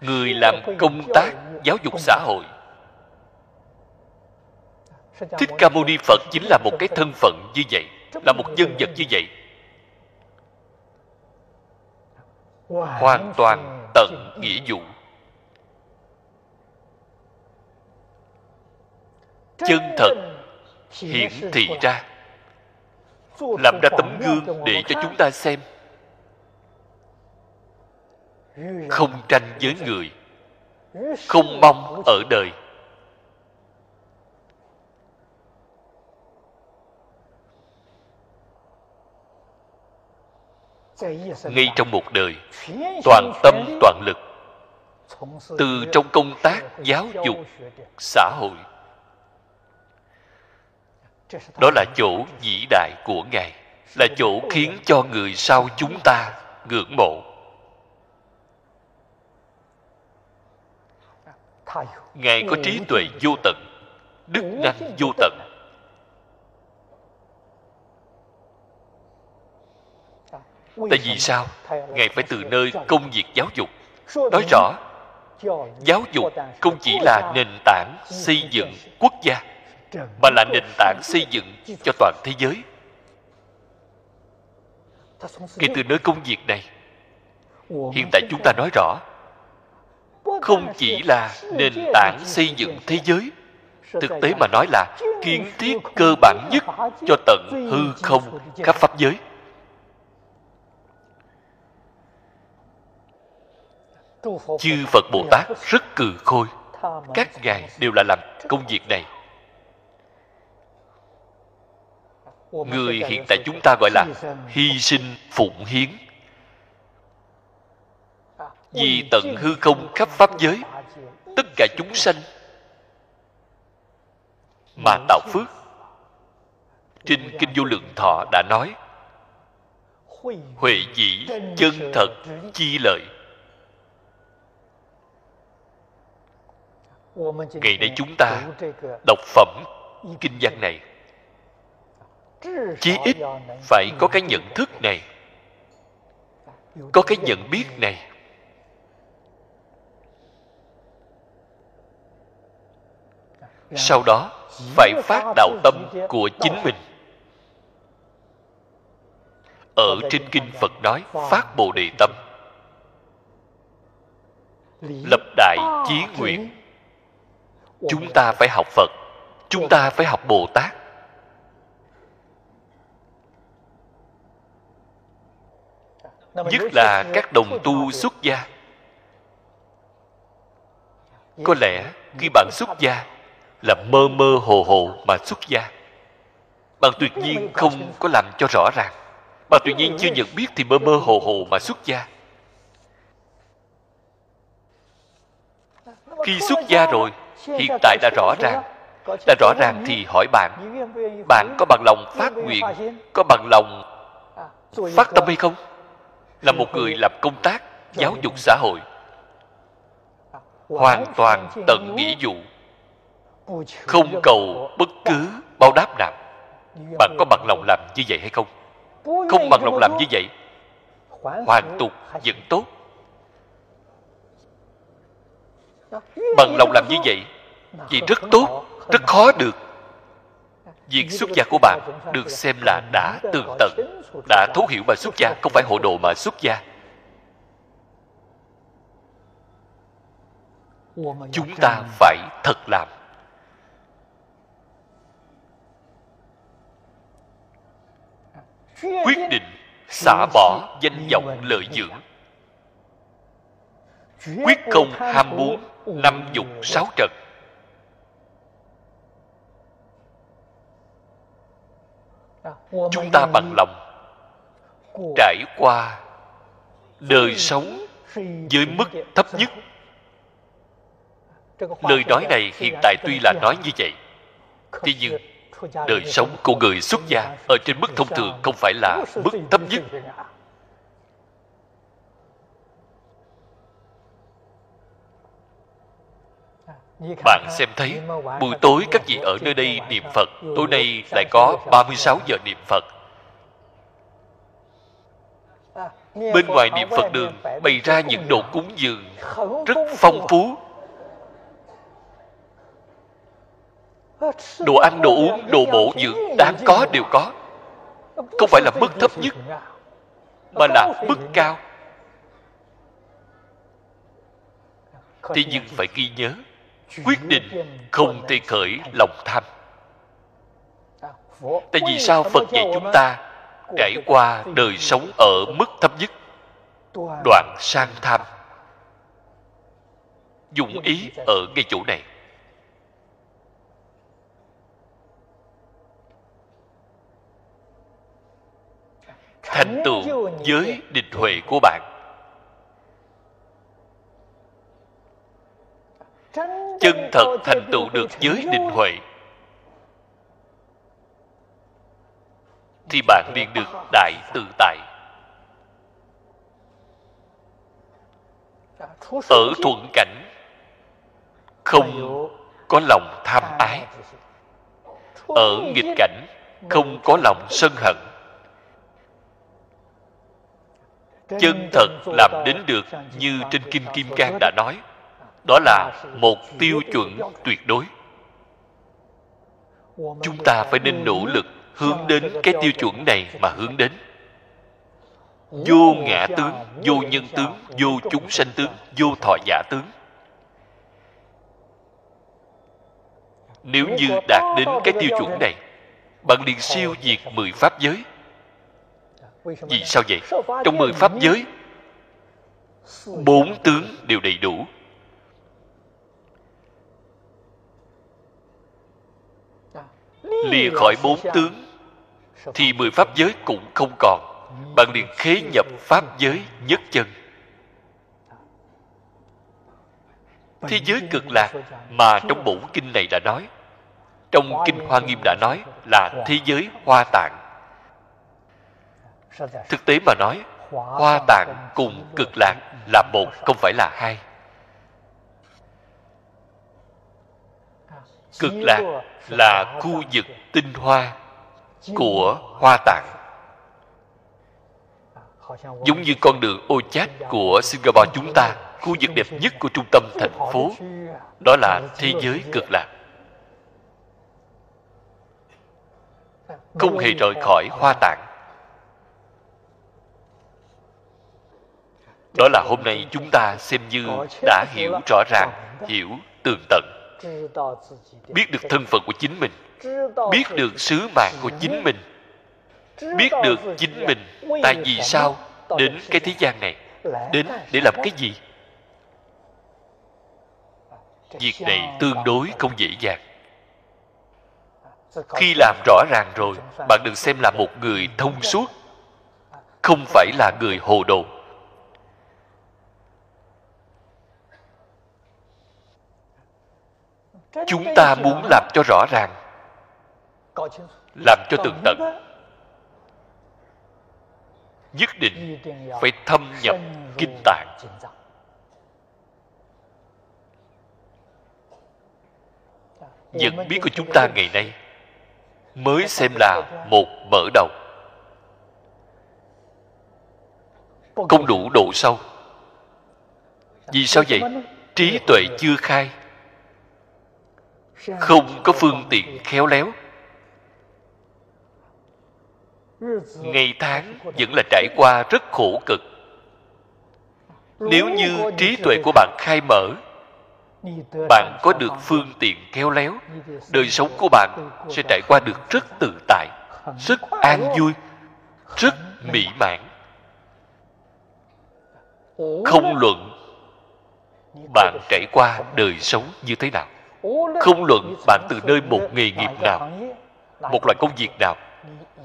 người làm công tác giáo dục xã hội. Thích ca mâu ni phật chính là một cái thân phận như vậy, là một nhân vật như vậy. Hoàn toàn tận nghĩa vụ. Chân thật hiển thị ra. Làm ra tấm gương để cho chúng ta xem không tranh với người, không mong ở đời. Ngay trong một đời, toàn tâm, toàn lực, từ trong công tác, giáo dục, xã hội. Đó là chỗ vĩ đại của ngài, là chỗ khiến cho người sau chúng ta ngưỡng mộ. Ngài có trí tuệ vô tận, đức năng vô tận. Tại vì sao? Ngài phải từ nơi công việc giáo dục. Nói rõ, giáo dục không chỉ là nền tảng xây dựng quốc gia, mà là nền tảng xây dựng cho toàn thế giới. Ngay từ nơi công việc này, hiện tại chúng ta nói rõ không chỉ là nền tảng xây dựng thế giới, thực tế mà nói là kiến thiết cơ bản nhất cho tận hư không khắp pháp giới. Chư phật bồ tát rất cừ khôi, các ngài đều là làm công việc này. Người hiện tại chúng ta gọi là hy sinh phụng hiến vì tận hư không khắp pháp giới, tất cả chúng sanh mà tạo phước. Trên kinh vô lượng thọ đã nói, huệ dĩ chân thật chi lợi. Ngày nay chúng ta đọc phẩm kinh văn này. Chí ít phải có cái nhận thức này, có cái nhận biết này. Sau đó phải phát đạo tâm của chính mình. Ở trên kinh phật nói phát bồ đề tâm. Lập đại chí nguyện. Chúng ta phải học phật. Chúng ta phải học bồ tát. Nhất là các đồng tu xuất gia. Có lẽ khi bạn xuất gia là mơ mơ hồ hồ mà xuất gia. Bạn tuyệt nhiên không có làm cho rõ ràng. Bạn tuyệt nhiên chưa nhận biết. thì mơ mơ hồ hồ mà xuất gia. Khi xuất gia rồi hiện tại đã rõ ràng. Đã rõ ràng thì hỏi bạn bạn có bằng lòng phát nguyện có bằng lòng phát tâm hay không? Là một người làm công tác giáo dục xã hội. Hoàn toàn tận nghĩa vụ không cầu bất cứ báo đáp nào. Bạn có bằng lòng làm như vậy hay không? Không bằng lòng làm như vậy, hoàn tục vẫn tốt. Bằng lòng làm như vậy vì rất tốt, rất khó được. Việc xuất gia của bạn được xem là đã tường tận, đã thấu hiểu mà xuất gia, không phải hộ đồ mà xuất gia. Chúng ta phải thật làm. Quyết định xả bỏ danh vọng lợi dưỡng. Quyết không ham muốn năm dục sáu trần. Chúng ta bằng lòng trải qua đời sống với mức thấp nhất. Lời nói này hiện tại tuy là nói như vậy, thế nhưng đời sống của người xuất gia ở trên mức thông thường không phải là mức thấp nhất. Bạn xem thấy Buổi tối các vị ở nơi đây niệm Phật, Tối nay lại có 36 giờ niệm Phật. Bên ngoài niệm Phật đường Bày ra những đồ cúng dường Rất phong phú. Đồ ăn, đồ uống, đồ bổ dưỡng Đáng có đều có. Không phải là mức thấp nhất Mà là mức cao. Thế nhưng phải ghi nhớ quyết định không thể khởi lòng tham. Tại vì sao phật dạy chúng ta trải qua đời sống ở mức thấp nhất? Đoạn sang tham. Dụng ý ở ngay chỗ này. Thành tựu giới định huệ của bạn. Chân thật thành tựu được giới định huệ thì bạn liền được đại tự tại. Ở thuận cảnh, không có lòng tham ái. Ở nghịch cảnh, không có lòng sân hận. Chân thật làm đến được như trên kinh kim cang đã nói. Đó là một tiêu chuẩn tuyệt đối. Chúng ta phải nên nỗ lực hướng đến cái tiêu chuẩn này mà hướng đến. vô ngã tướng vô nhân tướng vô chúng sanh tướng vô thọ giả tướng. Nếu như đạt đến cái tiêu chuẩn này bạn liền siêu diệt mười pháp giới vì sao vậy? Trong mười pháp giới bốn tướng đều đầy đủ. Lìa khỏi bốn tướng thì mười pháp giới cũng không còn. Bạn liền khế nhập pháp giới nhất chân. Thế giới cực lạc mà trong bổn kinh này đã nói trong kinh hoa nghiêm đã nói là thế giới hoa tạng thực tế mà nói, hoa tạng cùng cực lạc là một, không phải là hai. Cực lạc là khu vực tinh hoa của hoa tạng. Giống như con đường ô chát của singapore chúng ta, khu vực đẹp nhất của trung tâm thành phố, đó là thế giới cực lạc. Không hề rời khỏi hoa tạng. Đó là hôm nay chúng ta xem như đã hiểu rõ ràng, hiểu tường tận. Biết được thân phận của chính mình. Biết được sứ mạng của chính mình. Biết được chính mình. Tại vì sao đến cái thế gian này? Đến để làm cái gì? Việc này tương đối không dễ dàng. Khi làm rõ ràng rồi, bạn đừng xem là một người thông suốt. Không phải là người hồ đồ. Chúng ta muốn làm cho rõ ràng. Làm cho tường tận. nhất định phải thâm nhập kinh tạng. nhận biết của chúng ta ngày nay mới xem là một mở đầu. Không đủ độ sâu. Vì sao vậy? trí tuệ chưa khai không có phương tiện khéo léo. Ngày tháng vẫn là trải qua rất khổ cực. Nếu như trí tuệ của bạn khai mở, bạn có được phương tiện khéo léo, đời sống của bạn sẽ trải qua được rất tự tại, rất an vui, rất mỹ mãn. Không luận bạn trải qua đời sống như thế nào không luận bạn từ nơi một nghề nghiệp nào, một loại công việc nào,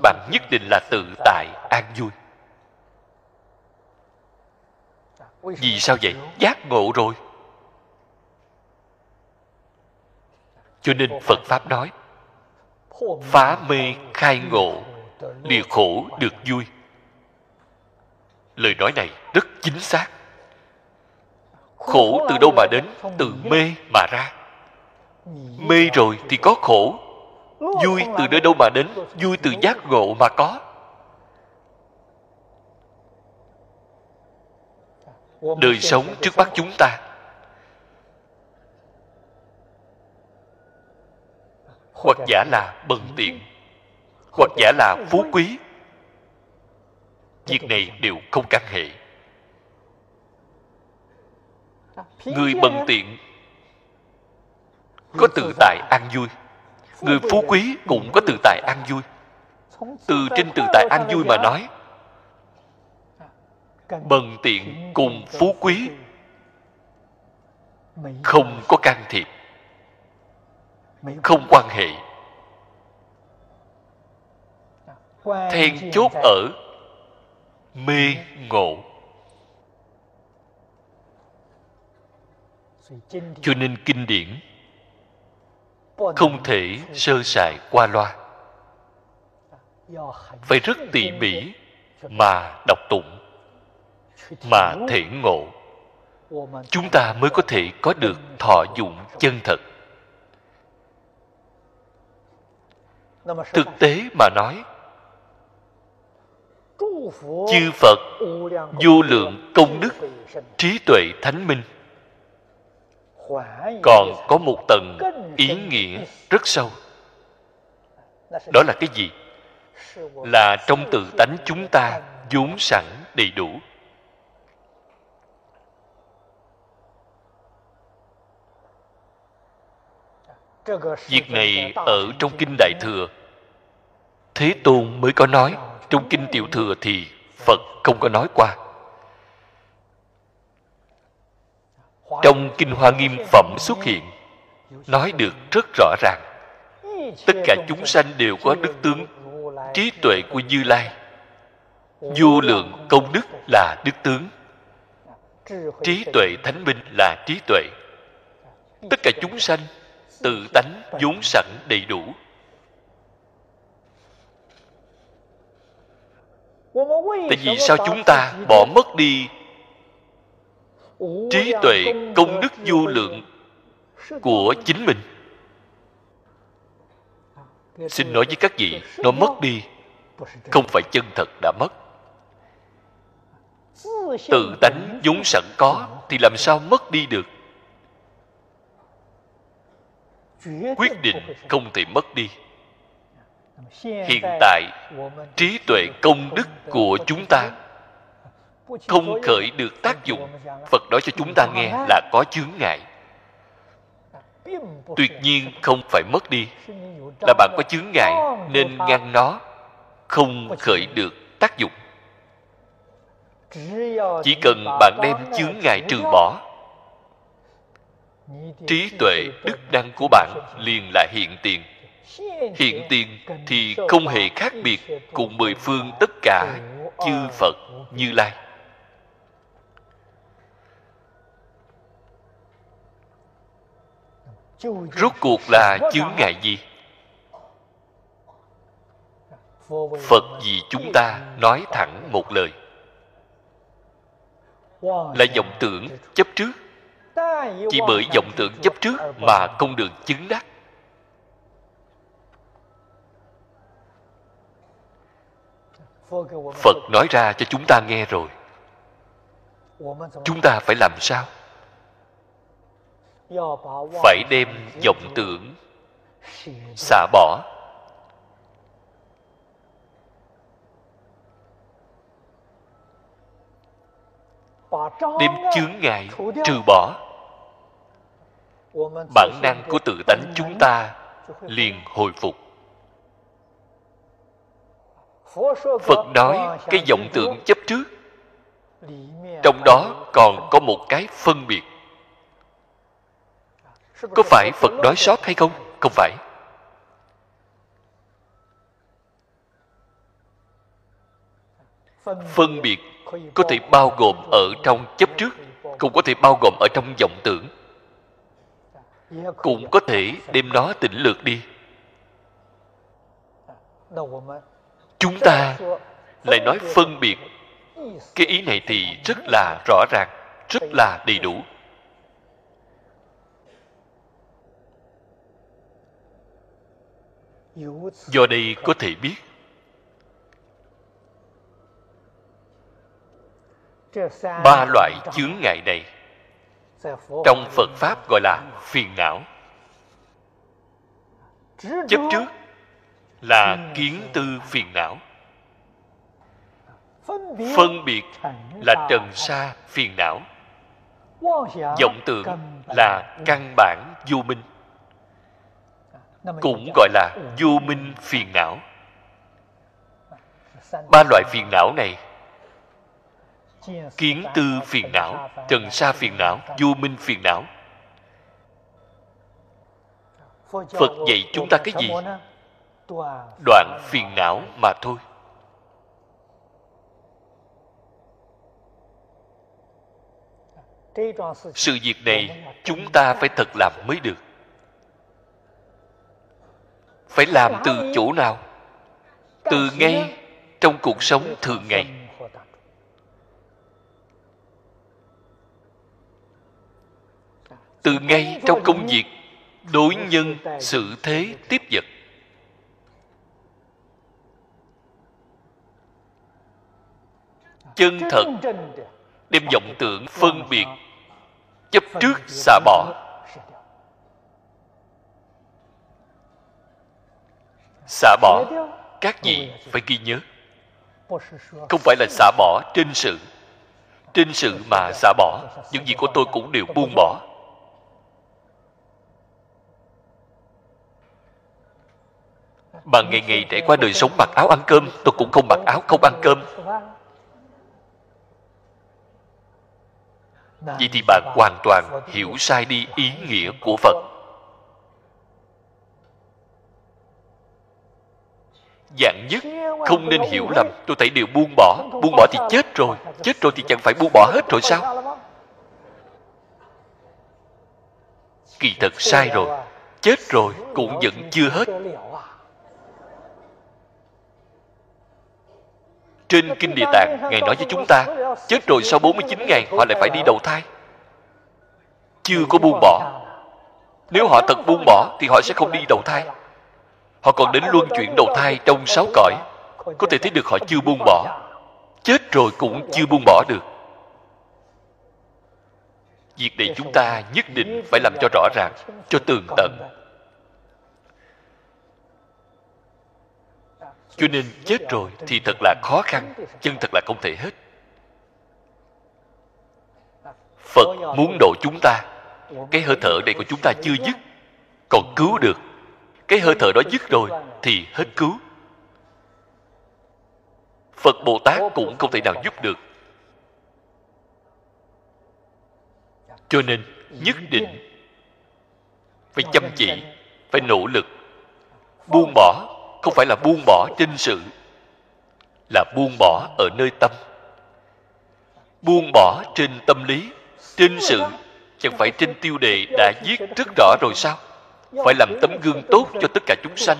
bạn nhất định là tự tại, an vui. Vì sao vậy? Giác ngộ rồi. Cho nên phật pháp nói, phá mê khai ngộ, lìa khổ được vui. Lời nói này rất chính xác. Khổ từ đâu mà đến? Từ mê mà ra mê rồi thì có khổ. Vui từ nơi đâu mà đến, vui từ giác ngộ mà có. Đời sống trước mắt chúng ta. Hoặc giả là bần tiện hoặc giả là phú quý. Việc này đều không can hệ. Người bần tiện có tự tại an vui. Người phú quý cũng có tự tại an vui. Từ trên tự tại an vui mà nói, bần tiện cùng phú quý không có can thiệp, không quan hệ. Then chốt ở mê ngộ. Cho nên kinh điển không thể sơ sài qua loa. Phải rất tỉ mỉ mà đọc tụng, mà thể ngộ. Chúng ta mới có thể có được thọ dụng chân thật. Thực tế mà nói, chư phật vô lượng công đức trí tuệ thánh minh còn có một tầng ý nghĩa rất sâu. Đó là cái gì? là trong tự tánh chúng ta vốn sẵn đầy đủ. Việc này ở trong kinh đại thừa. Thế tôn mới có nói trong kinh tiểu thừa thì phật không có nói qua trong kinh hoa nghiêm phẩm xuất hiện, nói được rất rõ ràng. Tất cả chúng sanh đều có đức tướng, trí tuệ của như lai. Vô lượng công đức là đức tướng. Trí tuệ thánh minh là trí tuệ. Tất cả chúng sanh tự tánh vốn sẵn đầy đủ. Tại vì sao chúng ta bỏ mất đi trí tuệ công đức vô lượng của chính mình. Xin nói với các vị nó mất đi. Không phải chân thật đã mất. Tự tánh vốn sẵn có thì làm sao mất đi được? Quyết định không thể mất đi. Hiện tại trí tuệ công đức của chúng ta không khởi được tác dụng, phật nói cho chúng ta nghe là có chướng ngại. Tuyệt nhiên không phải mất đi. Là bạn có chướng ngại nên ngăn nó không khởi được tác dụng. Chỉ cần bạn đem chướng ngại trừ bỏ, trí tuệ đức năng của bạn liền là hiện tiền. Hiện tiền thì không hề khác biệt cùng mười phương tất cả chư phật như lai. rốt cuộc là chướng ngại gì? Phật vì chúng ta nói thẳng một lời. Là vọng tưởng chấp trước. Chỉ bởi vọng tưởng chấp trước mà không được chứng đắc. Phật nói ra cho chúng ta nghe rồi. Chúng ta phải làm sao? Phải đem vọng tưởng, xả bỏ. Đem chướng ngại, trừ bỏ. Bản năng của tự tánh chúng ta liền hồi phục. Phật nói cái vọng tưởng chấp trước. Trong đó còn có một cái phân biệt có phải phật đói sót hay không? Không phải. Phân biệt có thể bao gồm ở trong chấp trước cũng có thể bao gồm ở trong vọng tưởng. Cũng có thể đem nó tỉnh lược đi. Chúng ta lại nói phân biệt. Cái ý này thì rất là rõ ràng, rất là đầy đủ. Do đây có thể biết. Ba loại chướng ngại này trong phật pháp gọi là phiền não. Chấp trước là kiến tư phiền não. Phân biệt là trần sa phiền não. Vọng tưởng là căn bản vô minh cũng gọi là vô minh phiền não. Ba loại phiền não này kiến tư phiền não, trần sa phiền não, vô minh phiền não. Phật dạy chúng ta cái gì? Đoạn phiền não mà thôi. Sự việc này chúng ta phải thật làm mới được phải làm từ chỗ nào? Từ ngay trong cuộc sống thường ngày. Từ ngay trong công việc đối nhân sự thế tiếp vật. Chân thật đem vọng tưởng phân biệt chấp trước xả bỏ xả bỏ. Các vị phải ghi nhớ. Không phải là xả bỏ trên sự. Trên sự mà xả bỏ. Những gì của tôi cũng đều buông bỏ. bạn ngày ngày trải qua đời sống mặc áo ăn cơm tôi cũng không mặc áo không ăn cơm. Vậy thì bạn hoàn toàn hiểu sai đi ý nghĩa của phật dạng nhất. Không nên hiểu lầm tôi thấy đều buông bỏ. Buông bỏ thì chết rồi. Chết rồi thì chẳng phải buông bỏ hết rồi sao? kỳ thật sai rồi. Chết rồi cũng vẫn chưa hết. trên kinh địa tạng ngài nói với chúng ta chết rồi sau 49 ngày họ lại phải đi đầu thai. Chưa có buông bỏ. Nếu họ thật buông bỏ thì họ sẽ không đi đầu thai họ còn đến luân chuyển đầu thai trong sáu cõi. Có thể thấy được họ chưa buông bỏ. Chết rồi cũng chưa buông bỏ được. Việc này chúng ta nhất định phải làm cho rõ ràng, cho tường tận. Cho nên chết rồi thì thật là khó khăn, chân thật là không thể hết. Phật muốn độ chúng ta. Cái hơi thở này của chúng ta chưa dứt, còn cứu được cái hơi thở đó dứt rồi thì hết cứu. Phật bồ tát cũng không thể nào giúp được. Cho nên nhất định phải chăm chỉ, phải nỗ lực. Buông bỏ, không phải là buông bỏ trên sự, là buông bỏ ở nơi tâm. Buông bỏ trên tâm lý, trên sự, chẳng phải trên tiêu đề đã viết rất rõ rồi sao? Phải làm tấm gương tốt cho tất cả chúng sanh.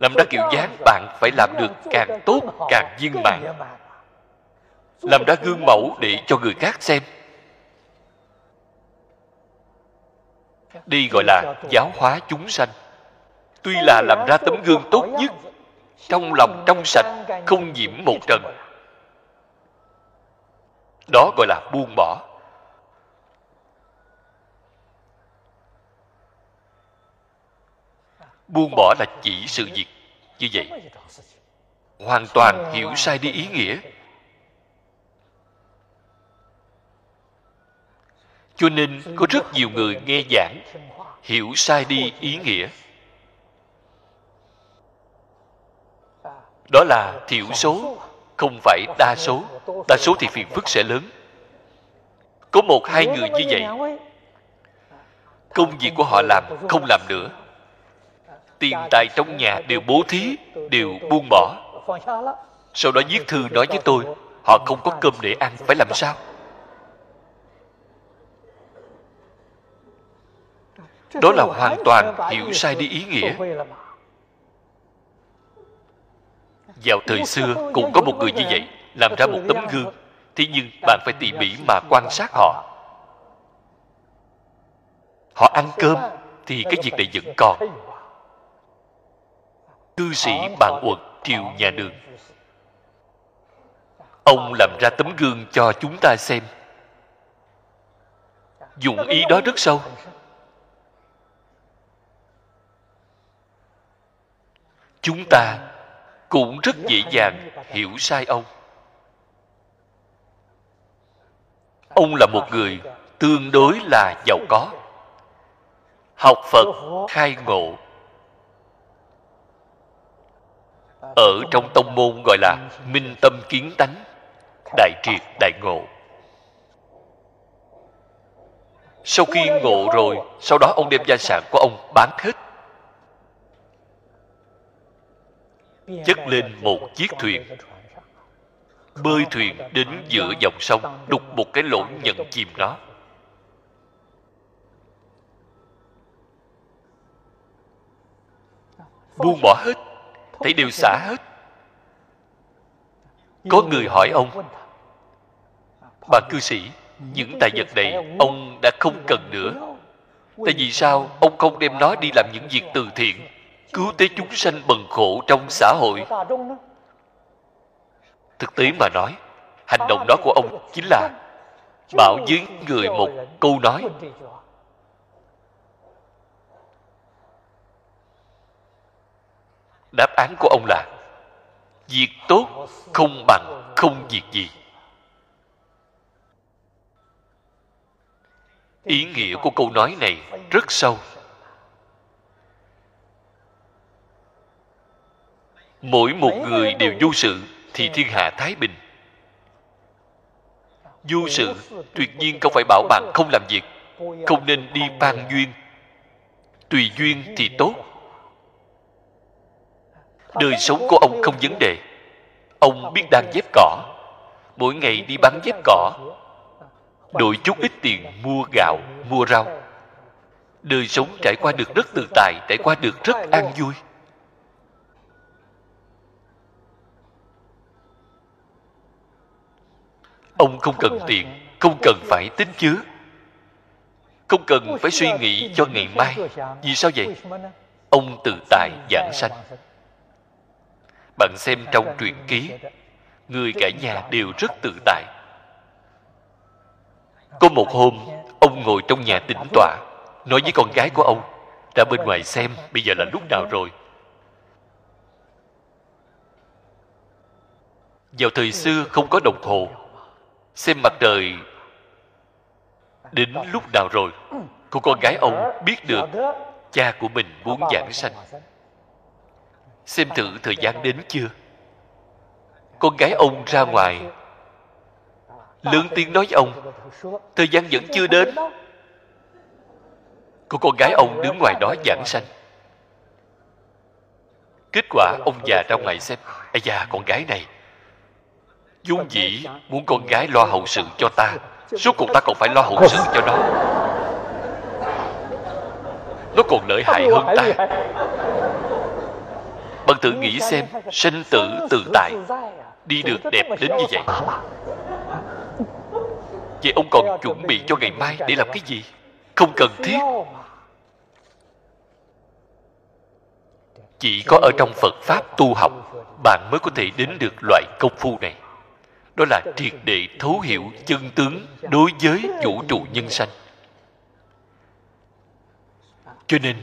Làm ra kiểu dáng bạn phải làm được càng tốt, càng viên mãn. Làm ra gương mẫu để cho người khác xem. Đi gọi là giáo hóa chúng sanh. Tuy là làm ra tấm gương tốt nhất, trong lòng trong sạch, không nhiễm một trần. Đó gọi là buông bỏ. Buông bỏ là chỉ sự việc. Như vậy, hoàn toàn hiểu sai đi ý nghĩa. Cho nên có rất nhiều người nghe giảng, hiểu sai đi ý nghĩa. Đó là thiểu số, không phải đa số. Đa số thì phiền phức sẽ lớn. Có một hai người như vậy. Công việc của họ làm không làm nữa tiền tài trong nhà đều bố thí, đều buông bỏ. Sau đó viết thư nói với tôi, họ không có cơm để ăn, phải làm sao? Đó là hoàn toàn hiểu sai đi ý nghĩa. Vào thời xưa, cũng có một người như vậy, làm ra một tấm gương. Thế nhưng bạn phải tỉ mỉ mà quan sát họ. Họ ăn cơm thì cái việc này vẫn còn cư sĩ bạn uật triều nhà đường. ông làm ra tấm gương cho chúng ta xem. Dụng ý đó rất sâu. Chúng ta cũng rất dễ dàng hiểu sai ông. Ông là một người tương đối là giàu có. Học phật khai ngộ ở trong tông môn gọi là minh tâm kiến tánh, đại triệt đại ngộ. Sau khi ngộ rồi, sau đó ông đem gia sản của ông bán hết. Chất lên một chiếc thuyền. Bơi thuyền đến giữa dòng sông, đục một cái lỗ nhận chìm nó. Buông bỏ hết thấy đều xả hết. Có người hỏi ông bà cư sĩ những tài vật này ông đã không cần nữa. tại vì sao? ông không đem nó đi làm những việc từ thiện cứu tế chúng sanh bần khổ trong xã hội. thực tế mà nói hành động đó của ông chính là bảo với người một câu nói đáp án của ông là, việc tốt không bằng không việc gì. Ý nghĩa của câu nói này rất sâu. Mỗi một người đều vô sự thì thiên hạ thái bình. Vô sự tuyệt nhiên không phải bảo bạn không làm việc, không nên đi ban duyên. Tùy duyên thì tốt đời sống của ông không vấn đề. Ông biết đang dép cỏ. Mỗi ngày đi bán dép cỏ. Đổi chút ít tiền mua gạo, mua rau. Đời sống trải qua được rất tự tại, trải qua được rất an vui. Ông không cần tiền, không cần phải tính chứa. Không cần phải suy nghĩ cho ngày mai. Vì sao vậy? Ông tự tại giảng sanh bạn xem trong truyện ký. người cả nhà đều rất tự tại. Có một hôm ông ngồi trong nhà tĩnh tọa nói với con gái của ông ra bên ngoài xem bây giờ là lúc nào rồi. vào thời xưa không có đồng hồ. xem mặt trời đến lúc nào rồi? Cô con gái ông biết được cha của mình muốn giảng sanh xem thử thời gian đến chưa? Con gái ông ra ngoài. Lớn tiếng nói với ông, thời gian vẫn chưa đến. Cô con gái ông đứng ngoài đó giảng sanh. Kết quả ông già ra ngoài xem, ây da, con gái này. Vốn dĩ muốn con gái lo hậu sự cho ta, suốt cuộc ta còn phải lo hậu sự cho nó. Nó còn lợi hại hơn ta bạn tự nghĩ xem, sinh tử tự tại đi được đẹp đến như vậy. Vậy ông còn chuẩn bị cho ngày mai để làm cái gì? Không cần thiết. Chỉ có ở trong phật pháp tu học, bạn mới có thể đến được loại công phu này. Đó là triệt để thấu hiểu chân tướng đối với vũ trụ nhân sanh. Cho nên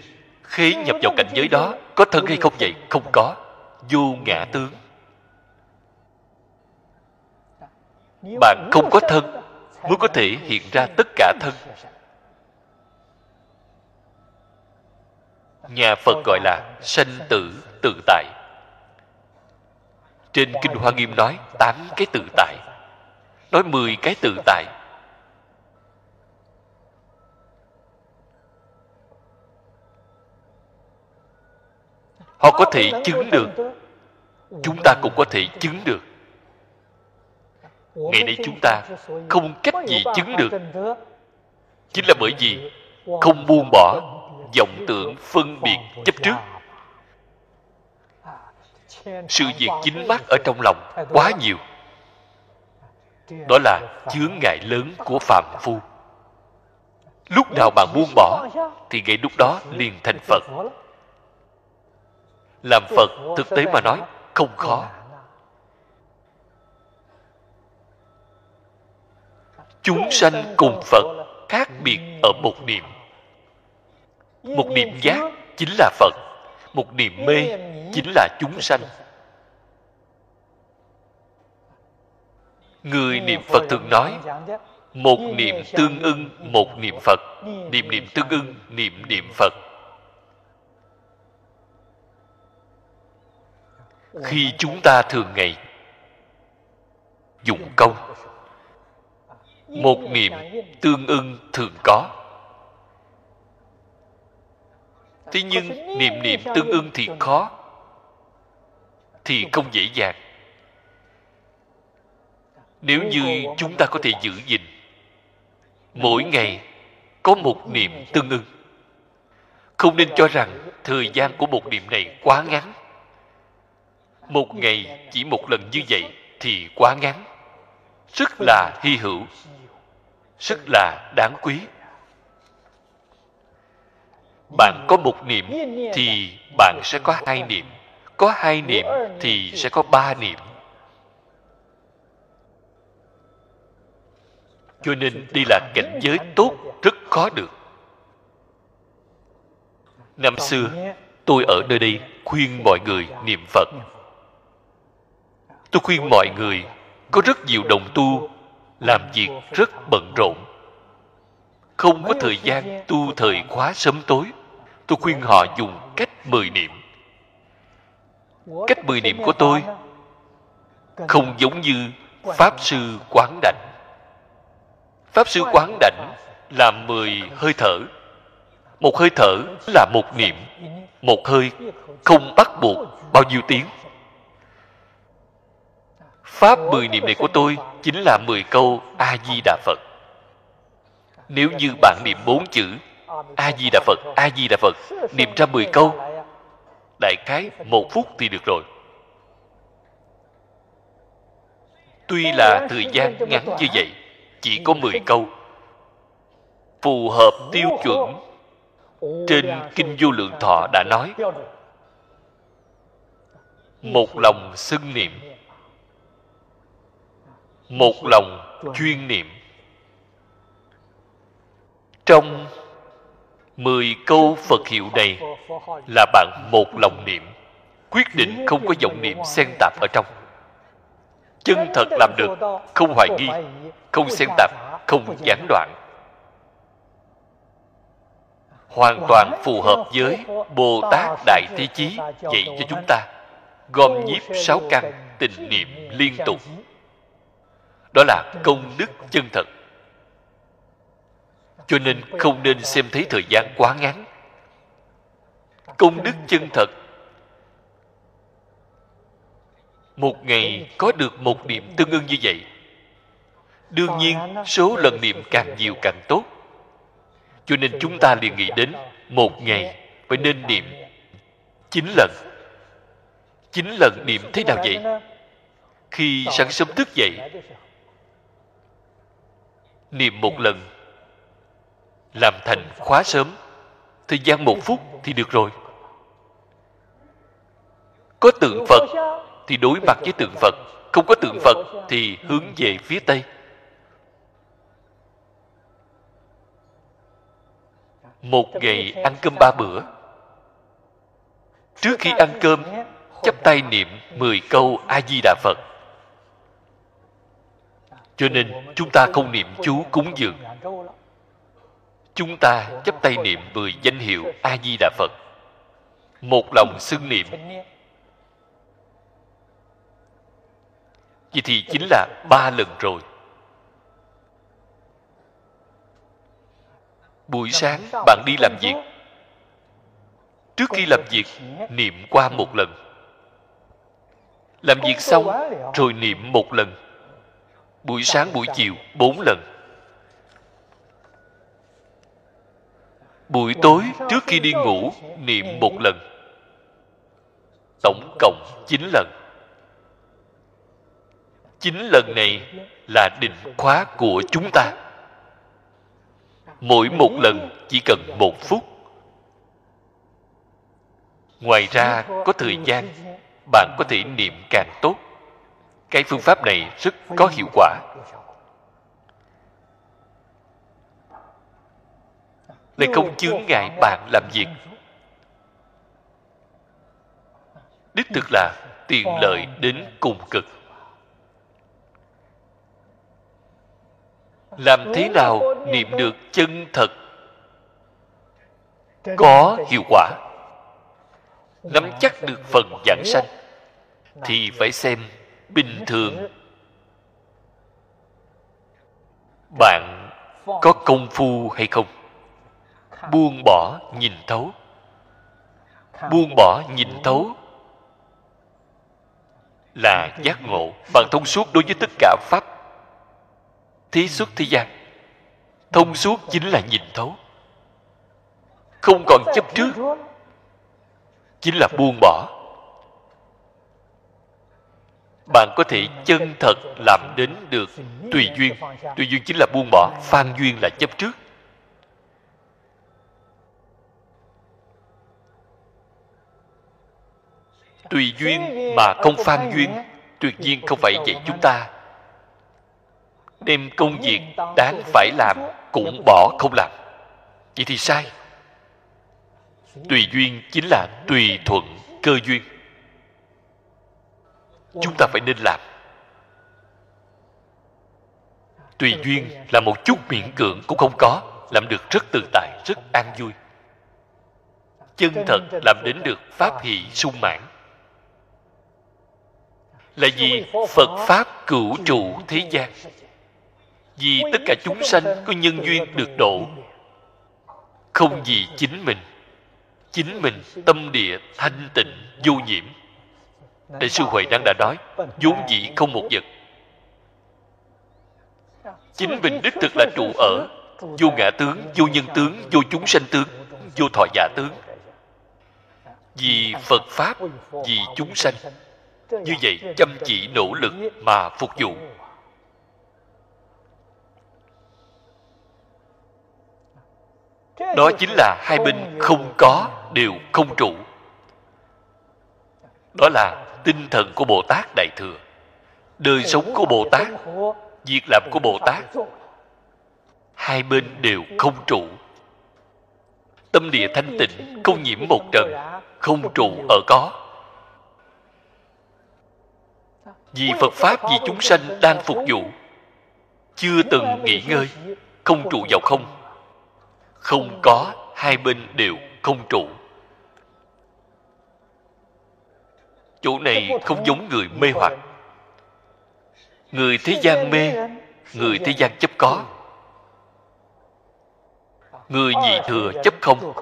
khí nhập vào cảnh giới đó, có thân hay không vậy? Không có. Vô ngã tướng. Bạn không có thân, mới có thể hiện ra tất cả thân. Nhà phật gọi là sanh tử tự tại. Trên kinh hoa nghiêm nói tám cái tự tại. Nói mười cái tự tại. Họ có thể chứng được. Chúng ta cũng có thể chứng được. Ngày nay chúng ta không cách gì chứng được. Chính là bởi vì không buông bỏ vọng tưởng phân biệt chấp trước. Sự việc chính mắt ở trong lòng quá nhiều. Đó là chướng ngại lớn của phạm phu. Lúc nào bạn buông bỏ, thì ngay lúc đó liền thành phật làm phật thực tế mà nói không khó. Chúng sanh cùng phật khác biệt ở một niệm. một niệm giác chính là phật một niệm mê chính là chúng sanh. người niệm phật thường nói một niệm tương ưng một niệm phật. Niệm niệm tương ưng niệm niệm phật khi chúng ta thường ngày dụng công, một niệm tương ưng thường có. Thế nhưng niệm niệm tương ưng thì khó, thì không dễ dàng. Nếu như chúng ta có thể giữ gìn, mỗi ngày có một niệm tương ưng, không nên cho rằng thời gian của một niệm này quá ngắn một ngày chỉ một lần như vậy thì quá ngắn rất là hy hữu rất là đáng quý. Bạn có một niệm thì bạn sẽ có hai niệm. Có hai niệm thì sẽ có ba niệm. Cho nên đây là cảnh giới tốt rất khó được. Năm xưa, tôi ở nơi đây khuyên mọi người niệm phật tôi khuyên mọi người, có rất nhiều đồng tu, làm việc rất bận rộn. Không có thời gian tu thời khóa sớm tối, tôi khuyên họ dùng cách mười niệm. Cách mười niệm của tôi không giống như pháp sư quán đảnh. Pháp sư quán đảnh làm mười hơi thở. Một hơi thở là một niệm, một hơi không bắt buộc bao nhiêu tiếng pháp mười niệm này của tôi chính là mười câu a di đà phật. Nếu như bạn niệm bốn chữ a di đà phật a di đà phật, niệm ra mười câu, đại khái một phút thì được rồi. Tuy là thời gian ngắn như vậy, chỉ có mười câu, phù hợp tiêu chuẩn trên kinh vô lượng thọ đã nói. Một lòng xưng niệm một lòng chuyên niệm. Trong mười câu phật hiệu này là bạn một lòng niệm quyết định không có vọng niệm xen tạp ở trong. Chân thật làm được không hoài nghi không xen tạp không gián đoạn. Hoàn toàn phù hợp với bồ tát đại thế chí dạy cho chúng ta gom nhiếp sáu căn tình niệm liên tục đó là công đức chân thật. Cho nên không nên xem thấy thời gian quá ngắn. Công đức chân thật. Một ngày có được một niệm tương ưng như vậy, đương nhiên số lần niệm càng nhiều càng tốt. Cho nên chúng ta liền nghĩ đến một ngày phải nên niệm chín lần. Chín lần niệm thế nào vậy? Khi sáng sớm thức dậy niệm một lần. Làm thành khóa sớm. Thời gian một phút thì được rồi. Có tượng phật thì đối mặt với tượng phật. Không có tượng phật thì hướng về phía tây. Một ngày ăn cơm ba bữa. Trước khi ăn cơm, chắp tay niệm 10 câu a di đà phật cho nên chúng ta không niệm chú cúng dường. Chúng ta chấp tay niệm 10 danh hiệu a di đà phật. Một lòng xưng niệm. Vậy thì chính là ba lần rồi. Buổi sáng bạn đi làm việc. Trước khi làm việc, niệm qua một lần. Làm việc xong, rồi niệm một lần buổi sáng buổi chiều, bốn lần. Buổi tối trước khi đi ngủ, niệm một lần. Tổng cộng chín lần. Chín lần này là định khóa của chúng ta. Mỗi một lần chỉ cần một phút. Ngoài ra, có thời gian, bạn có thể niệm càng tốt cái phương pháp này rất có hiệu quả. Lại không chướng ngại bạn làm việc. Đích thực là tiền lợi đến cùng cực. Làm thế nào niệm được chân thật có hiệu quả? Nắm chắc được phần giảng sanh, thì phải xem bình thường. Bạn có công phu hay không? Buông bỏ nhìn thấu. Buông bỏ nhìn thấu là giác ngộ. Bạn thông suốt đối với tất cả pháp, thí xuất thế gian. Thông suốt chính là nhìn thấu. Không còn chấp trước, chính là buông bỏ bạn có thể chân thật làm đến được tùy duyên. Tùy duyên chính là buông bỏ, phan duyên là chấp trước. Tùy duyên mà không phan duyên, tuyệt nhiên không phải vậy chúng ta. Đem công việc đáng phải làm cũng bỏ không làm. Vậy thì sai. Tùy duyên chính là tùy thuận cơ duyên chúng ta phải nên làm. Tùy duyên là một chút miễn cưỡng cũng không có, làm được rất tự tại, rất an vui. Chân thật làm đến được pháp hỷ sung mãn. Là vì phật pháp cửu trụ thế gian. Vì tất cả chúng sanh có nhân duyên được độ. Không vì chính mình. Chính mình tâm địa thanh tịnh, vô nhiễm đại sư huệ đang đã nói, vốn dĩ không một vật. Chính mình đích thực là trụ ở, vô ngã tướng, vô nhân tướng, vô chúng sanh tướng, vô thọ giả tướng. Vì phật pháp, vì chúng sanh. Như vậy chăm chỉ nỗ lực mà phục vụ. Đó chính là hai bên không có, đều không trụ. Đó là tinh thần của bồ tát đại thừa. Đời sống của bồ tát, việc làm của bồ tát, hai bên đều không trụ. Tâm địa thanh tịnh, không nhiễm một trần, không trụ ở có. Vì phật pháp, vì chúng sanh đang phục vụ, chưa từng nghỉ ngơi, không trụ vào không. Không có, hai bên đều không trụ. Chỗ này không giống người mê hoặc. Người thế gian mê, người thế gian chấp có. Người nhị thừa chấp không.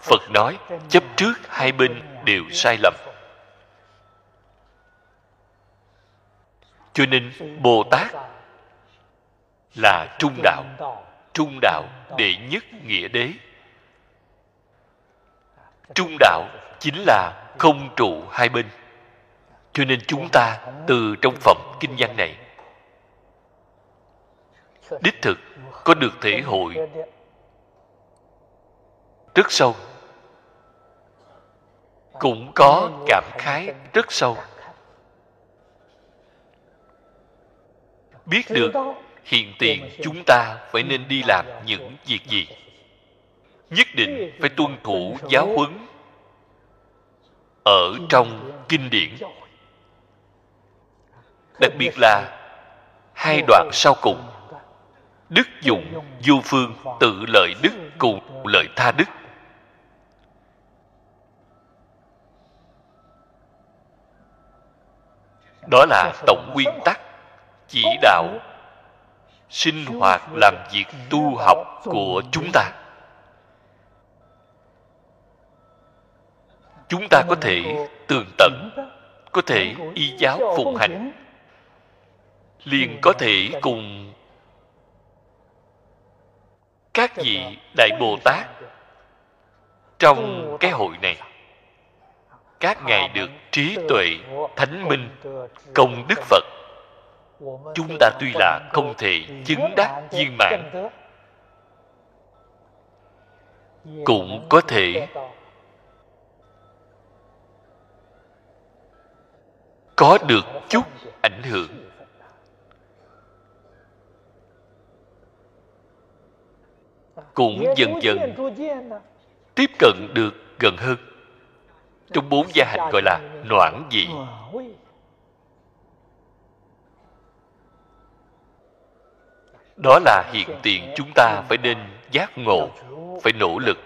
Phật nói, chấp trước hai bên đều sai lầm. Cho nên bồ tát là trung đạo. Trung đạo đệ nhất nghĩa đế trung đạo chính là không trụ hai bên. Cho nên chúng ta từ trong phẩm kinh văn này, đích thực có được thể hội. Rất sâu. Cũng có cảm khái rất sâu. Biết được hiện tiền chúng ta phải nên đi làm những việc gì nhất định phải tuân thủ giáo huấn ở trong kinh điển. Đặc biệt là hai đoạn sau cùng. Đức dụng du phương tự lợi đức cùng lợi tha đức. Đó là tổng nguyên tắc chỉ đạo sinh hoạt làm việc tu học của chúng ta. Chúng ta có thể tường tận, có thể y giáo phụng hành. Liền có thể cùng các vị đại bồ tát trong cái hội này. Các ngài được trí tuệ thánh minh, công đức phật. Chúng ta tuy là không thể chứng đắc viên mãn, cũng có thể có được chút ảnh hưởng. Cũng dần dần tiếp cận được gần hơn. Trong bốn gia hành gọi là noãn dị đó là hiện tiền chúng ta phải nên giác ngộ, phải nỗ lực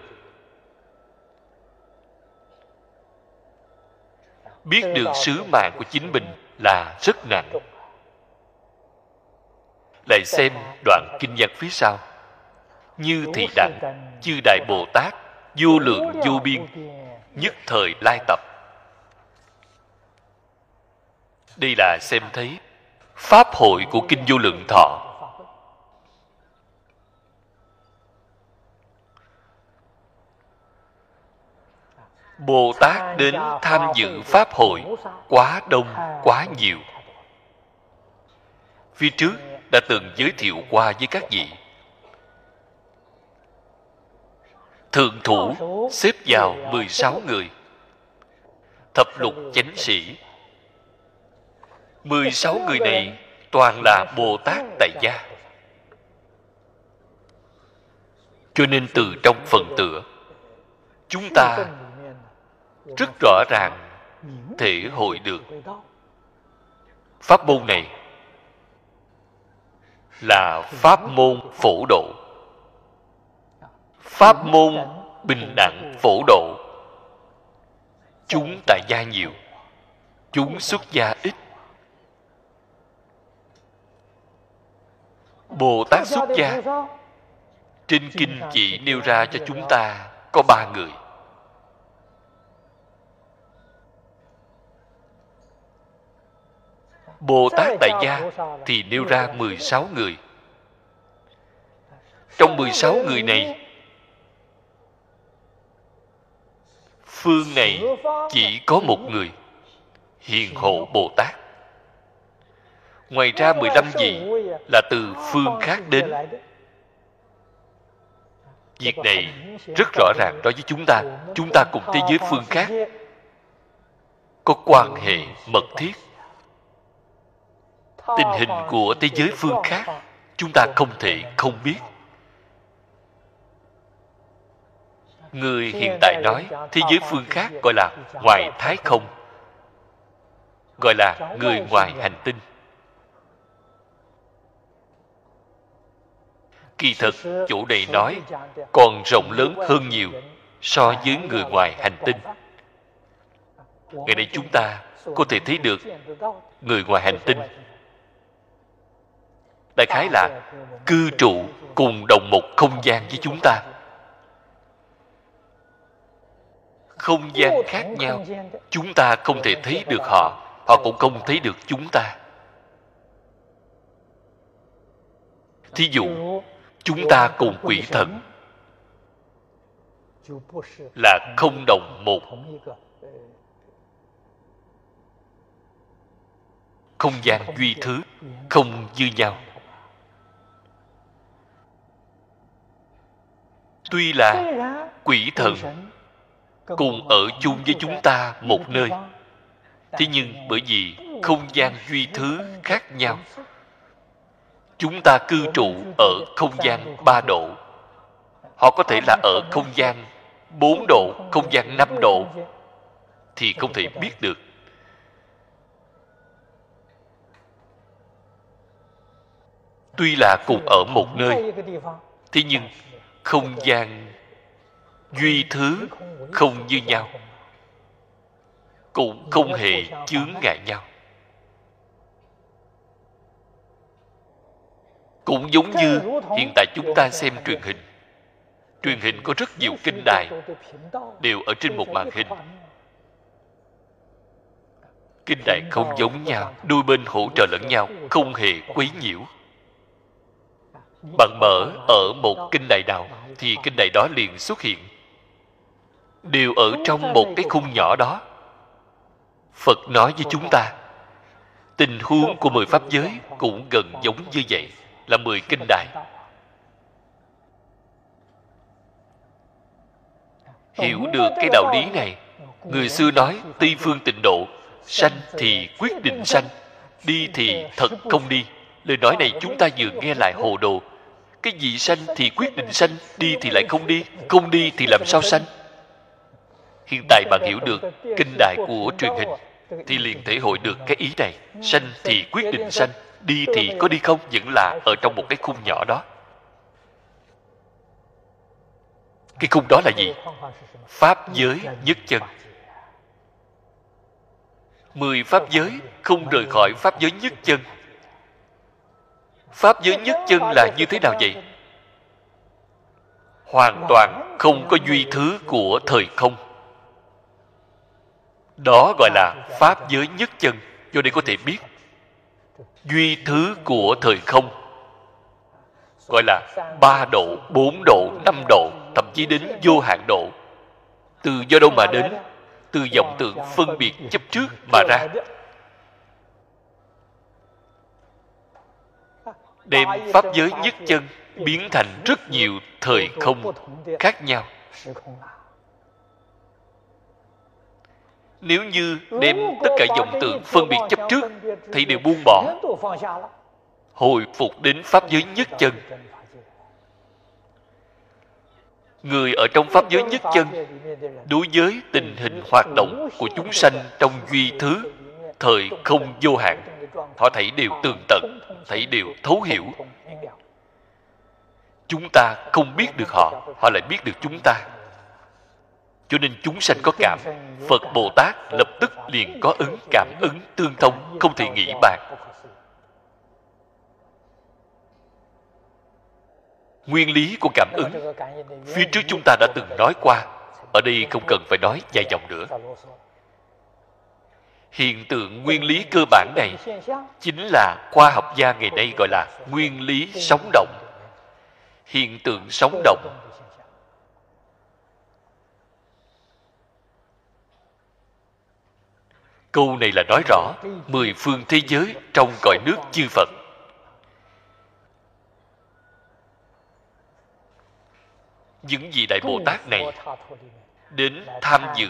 biết được sứ mạng của chính mình là rất nặng. Lại xem đoạn kinh văn phía sau. Như thị đặng chư đại bồ tát vô lượng vô biên nhất thời lai tập. Đây là xem thấy pháp hội của kinh vô lượng thọ bồ tát đến tham dự pháp hội quá đông quá nhiều. phía trước đã từng giới thiệu qua với các vị. Thượng thủ xếp vào 16 người. Thập lục chánh sĩ. 16 người này toàn là Bồ Tát tại gia. cho nên từ trong phần tựa chúng ta rất rõ ràng thể hội được. Pháp môn này là pháp môn phổ độ. Pháp môn bình đẳng phổ độ. Chúng tại gia nhiều, chúng xuất gia ít. Bồ tát xuất gia. Trên kinh chỉ nêu ra cho chúng ta có ba người. Bồ Tát Đại Gia thì nêu ra 16 người. Trong 16 người này, phương này chỉ có một người, Hiền Hộ Bồ Tát. Ngoài ra 15 vị là từ phương khác đến. Việc này rất rõ ràng đối với chúng ta. Chúng ta cùng thế giới phương khác. có quan hệ mật thiết tình hình của thế giới phương khác, chúng ta không thể không biết. Người hiện tại nói, thế giới phương khác gọi là ngoài thái không, gọi là người ngoài hành tinh. Kỳ thực chủ này nói còn rộng lớn hơn nhiều so với người ngoài hành tinh. Ngày nay chúng ta có thể thấy được người ngoài hành tinh đại khái là cư trụ cùng đồng một không gian với chúng ta. Không gian khác nhau, chúng ta không thể thấy được họ họ cũng không thấy được chúng ta. Thí dụ, chúng ta cùng quỷ thần là không đồng một. Không gian duy thứ không như nhau. Tuy là quỷ thần cùng ở chung với chúng ta một nơi, thế nhưng bởi vì không gian duy thứ khác nhau, chúng ta cư trụ ở không gian ba độ. Họ có thể là ở không gian bốn độ, không gian năm độ, thì không thể biết được. Tuy là cùng ở một nơi, thế nhưng không gian, duy thứ không như nhau, cũng không hề chướng ngại nhau. Cũng giống như hiện tại chúng ta xem truyền hình. Truyền hình có rất nhiều kinh đài đều ở trên một màn hình. Kinh đài không giống nhau, đôi bên hỗ trợ lẫn nhau, không hề quấy nhiễu bạn mở ở một kinh đại nào thì kinh đại đó liền xuất hiện. Đều ở trong một cái khung nhỏ đó. Phật nói với chúng ta, tình huống của mười pháp giới cũng gần giống như vậy, là mười kinh đại. Hiểu được cái đạo lý này, người xưa nói tây phương tịnh độ, sanh thì quyết định sanh, đi thì thật không đi lời nói này chúng ta vừa nghe lại hồ đồ. Cái gì sanh thì quyết định sanh, đi thì lại không đi không đi thì làm sao sanh? Hiện tại bạn hiểu được kinh đại của truyền hình, thì liền thể hội được cái ý này. Sanh thì quyết định sanh, đi thì có đi không vẫn là ở trong một cái khung nhỏ đó. Cái khung đó là gì? Pháp giới nhất chân. Mười pháp giới không rời khỏi pháp giới nhất chân pháp giới nhất chân là như thế nào vậy? Hoàn toàn không có duy thứ của thời không. Đó gọi là pháp giới nhất chân, cho nên có thể biết duy thứ của thời không. Gọi là ba độ, bốn độ, năm độ, thậm chí đến vô hạn độ. Từ do đâu mà đến? Từ vọng tượng phân biệt chấp trước mà ra. Đem pháp giới nhất chân biến thành rất nhiều thời không khác nhau. Nếu như đem tất cả vọng tượng phân biệt chấp trước thì đều buông bỏ. hồi phục đến pháp giới nhất chân. người ở trong pháp giới nhất chân đối với tình hình hoạt động của chúng sanh trong duy thứ thời không vô hạn. Họ thấy đều tường tận, thấy đều thấu hiểu. Chúng ta không biết được họ họ lại biết được chúng ta. Cho nên chúng sanh có cảm. Phật bồ tát lập tức liền có ứng, cảm ứng tương thông, không thể nghĩ bàn. Nguyên lý của cảm ứng, phía trước chúng ta đã từng nói qua. Ở đây không cần phải nói dài dòng nữa hiện tượng nguyên lý cơ bản này chính là khoa học gia ngày nay gọi là nguyên lý sống động. Hiện tượng sống động câu này là nói rõ mười phương thế giới trong cõi nước chư phật. Những vị đại bồ tát này đến tham dự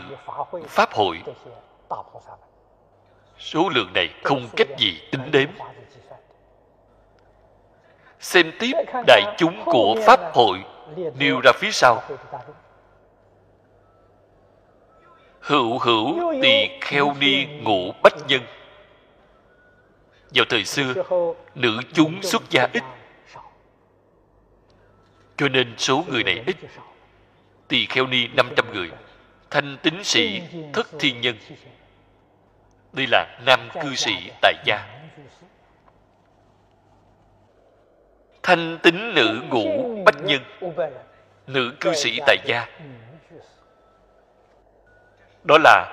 pháp hội số lượng này không cách gì tính đếm. Xem tiếp đại chúng của pháp hội nêu ra phía sau. Hữu hữu tỳ kheo ni ngũ bách nhân. Vào thời xưa, nữ chúng xuất gia ít. Cho nên số người này ít. Tỳ kheo ni 500 người. Thanh tín sĩ thất thiên nhân đây là nam cư sĩ tại gia. Thanh tín nữ ngũ bách nhân. nữ cư sĩ tại gia. đó là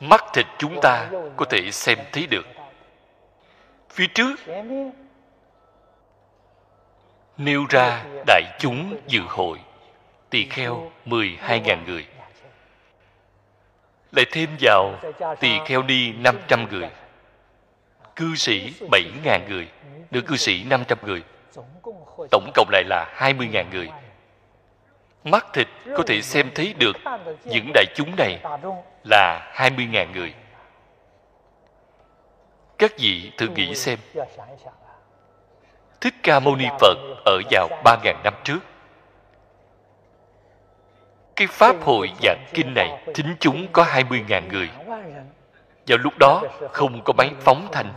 mắt thịt chúng ta có thể xem thấy được. Phía trước nêu ra đại chúng dự hội tỳ kheo 12.000 người lại thêm vào tỳ kheo ni 500 người cư sĩ 7.000 người nữ cư sĩ 500 người tổng cộng lại là 20.000 người mắt thịt có thể xem thấy được những đại chúng này là 20.000 người. Các vị thử nghĩ xem, Thích Ca Mâu Ni Phật ở vào 3.000 năm trước. Cái Pháp hội giảng kinh này, thính chúng có 20.000 người. Vào lúc đó, không có máy phóng thanh.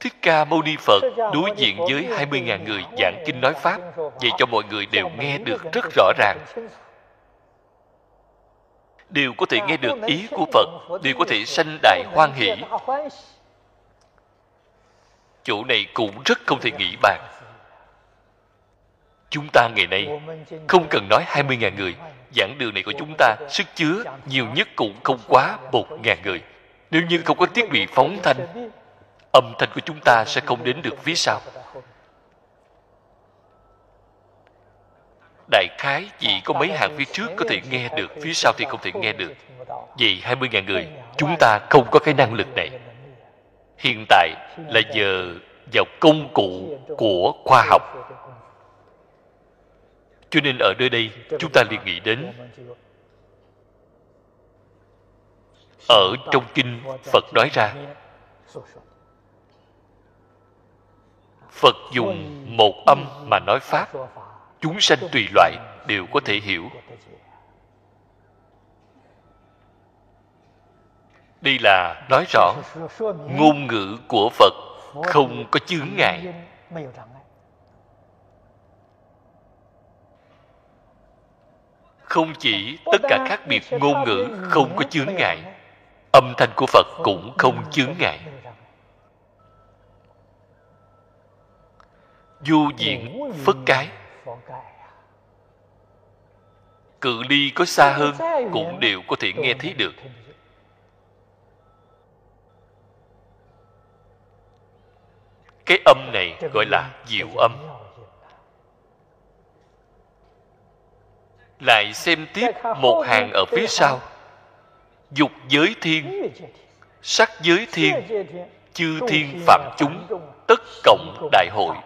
Thích Ca Mâu Ni Phật đối diện với 20.000 người giảng kinh nói Pháp, vậy cho mọi người đều nghe được rất rõ ràng. Đều có thể nghe được ý của Phật, đều có thể sanh đại hoan hỷ. Chỗ này cũng rất không thể nghĩ bàn. Chúng ta ngày nay không cần nói 20.000 người, giảng đường này của chúng ta sức chứa nhiều nhất cũng không quá 1.000 người. Nếu như không có thiết bị phóng thanh, âm thanh của chúng ta sẽ không đến được phía sau. Đại khái chỉ có mấy hàng phía trước có thể nghe được, phía sau thì không thể nghe được. Vì 20.000 người, chúng ta không có cái năng lực này. Hiện tại là giờ vào công cụ của khoa học cho nên ở nơi đây, chúng ta liền nghĩ đến ở trong kinh phật nói ra, phật dùng một âm mà nói pháp, chúng sanh tùy loại đều có thể hiểu. Đây là nói rõ ngôn ngữ của phật không có chướng ngại. Không chỉ tất cả khác biệt ngôn ngữ không có chướng ngại, âm thanh của phật cũng không chướng ngại. Du diện phất cái. Cự ly có xa hơn cũng đều có thể nghe thấy được. Cái âm này gọi là diệu âm. Lại xem tiếp một hàng ở phía sau. Dục giới thiên, sắc giới thiên, chư thiên phạm chúng, tất cộng đại hội.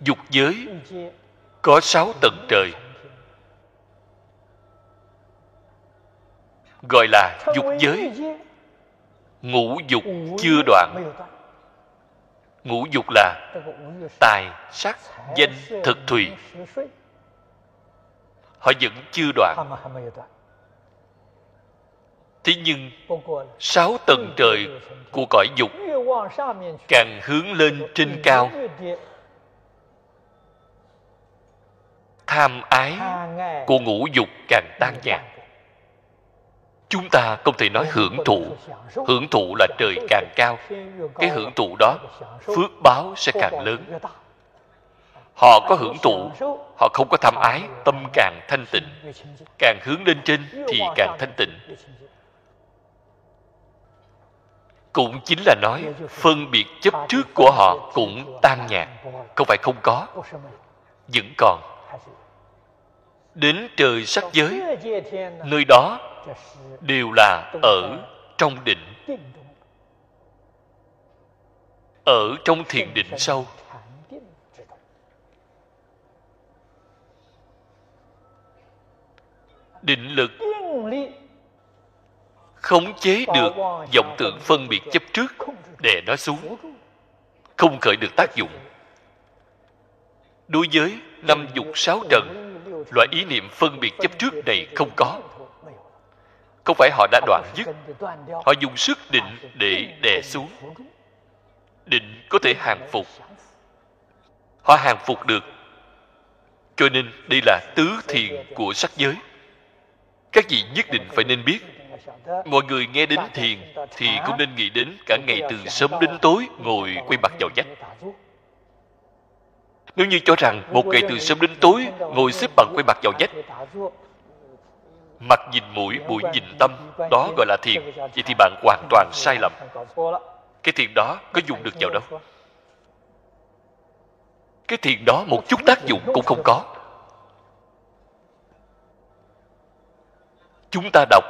Dục giới, có sáu tầng trời. Gọi là dục giới. Ngũ dục chưa đoạn ngũ dục là tài, sắc, danh, thực, thùy. Họ vẫn chưa đoạn. Thế nhưng, sáu tầng trời của cõi dục càng hướng lên trên cao. Tham ái của ngũ dục càng tan nhạt chúng ta không thể nói hưởng thụ. Hưởng thụ là trời càng cao. Cái hưởng thụ đó, phước báo sẽ càng lớn. Họ có hưởng thụ, họ không có tham ái, tâm càng thanh tịnh. Càng hướng lên trên thì càng thanh tịnh. Cũng chính là nói, phân biệt chấp trước của họ cũng tan nhạt không phải không có, vẫn còn đến trời sắc giới. Nơi đó đều là ở trong định. Ở trong thiền định sâu định lực khống chế được vọng tưởng phân biệt chấp trước đè nó xuống. Không khởi được tác dụng. Đối với năm dục sáu trần loại ý niệm phân biệt chấp trước này không có. Không phải họ đã đoạn dứt. Họ dùng sức định để đè xuống. Định có thể hàng phục. Họ hàng phục được. Cho nên đây là tứ thiền của sắc giới. Các vị nhất định phải nên biết, mọi người nghe đến thiền thì cũng nên nghĩ đến cả ngày từ sớm đến tối ngồi quay mặt vào vách nếu như cho rằng một ngày từ sớm đến tối ngồi xếp bằng quay mặt vào vách mặt nhìn mũi mũi nhìn tâm, đó gọi là thiền, vậy thì bạn hoàn toàn sai lầm. Cái thiền đó có dùng được vào đâu? Cái thiền đó một chút tác dụng cũng không có. Chúng ta đọc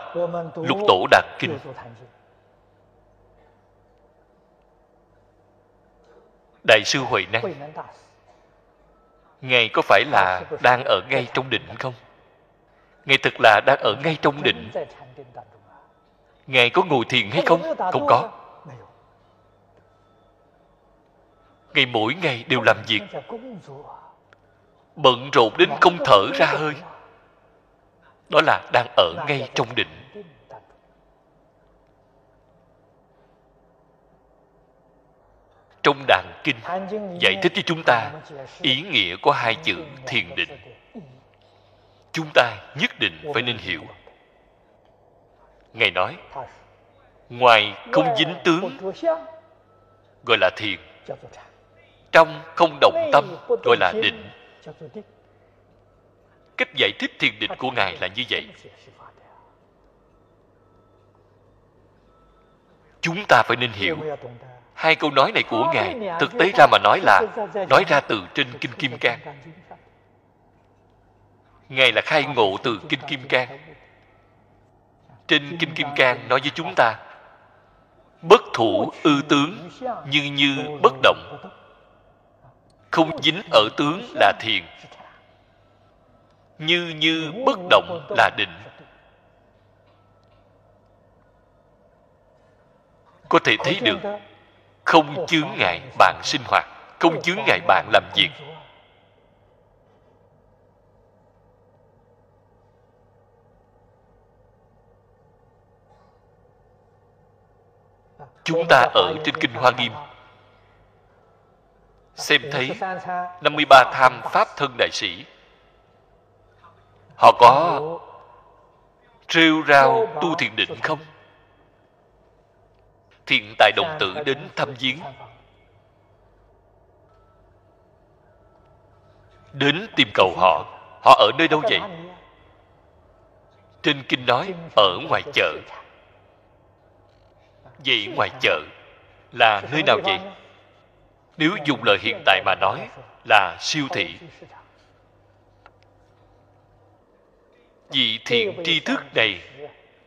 lục tổ đạt kinh. Đại sư huệ năng ngài có phải là đang ở ngay trong định không? Ngài thật là đang ở ngay trong định ngài có ngồi thiền hay không? Không có. Ngài mỗi ngày đều làm việc. Bận rộn đến không thở ra hơi. Đó là đang ở ngay trong định trong đàn kinh. Giải thích cho chúng ta ý nghĩa của hai chữ thiền định. Chúng ta nhất định phải nên hiểu. Ngài nói ngoài không dính tướng gọi là thiền trong không động tâm gọi là định. cách giải thích thiền định của ngài là như vậy. Chúng ta phải nên hiểu hai câu nói này của ngài thực tế ra mà nói là nói ra từ trên kinh kim cang. Ngài là khai ngộ từ kinh kim cang. trên kinh kim cang nói với chúng ta bất thủ ư tướng như như bất động. không dính ở tướng là thiền. như như bất động là định. có thể thấy được không chướng ngại bạn sinh hoạt không chướng ngại bạn làm việc. Chúng ta ở trên kinh hoa nghiêm. Xem thấy 53 tham pháp thân đại sĩ. Họ có rêu rao tu thiền định không thiện tài đồng tử đến thăm viếng. Đến tìm cầu họ. Họ ở nơi đâu vậy? Trên kinh nói ở ngoài chợ. vậy ngoài chợ là nơi nào vậy? Nếu dùng lời hiện tại mà nói là siêu thị. Vị thiện tri thức này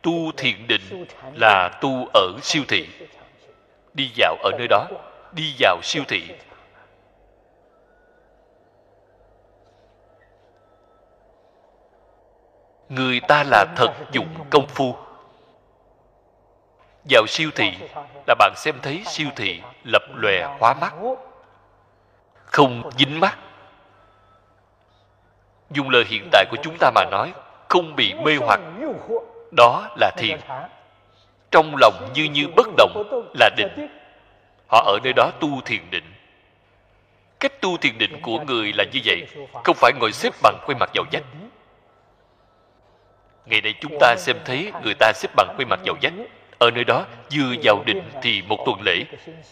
tu thiện định là tu ở siêu thị. Đi dạo ở nơi đó. Đi vào siêu thị. Người ta là thật dụng công phu. Vào siêu thị là bạn xem thấy siêu thị lập lòe hóa mắt. Không dính mắt. Dùng lời hiện tại của chúng ta mà nói, không bị mê hoặc đó là thiền. Trong lòng như như bất động là định. Họ ở nơi đó tu thiền định. Cách tu thiền định của người là như vậy, không phải ngồi xếp bằng quay mặt vào vách. Ngày nay chúng ta xem thấy người ta xếp bằng quay mặt vào vách. Ở nơi đó vừa vào định thì một tuần lễ,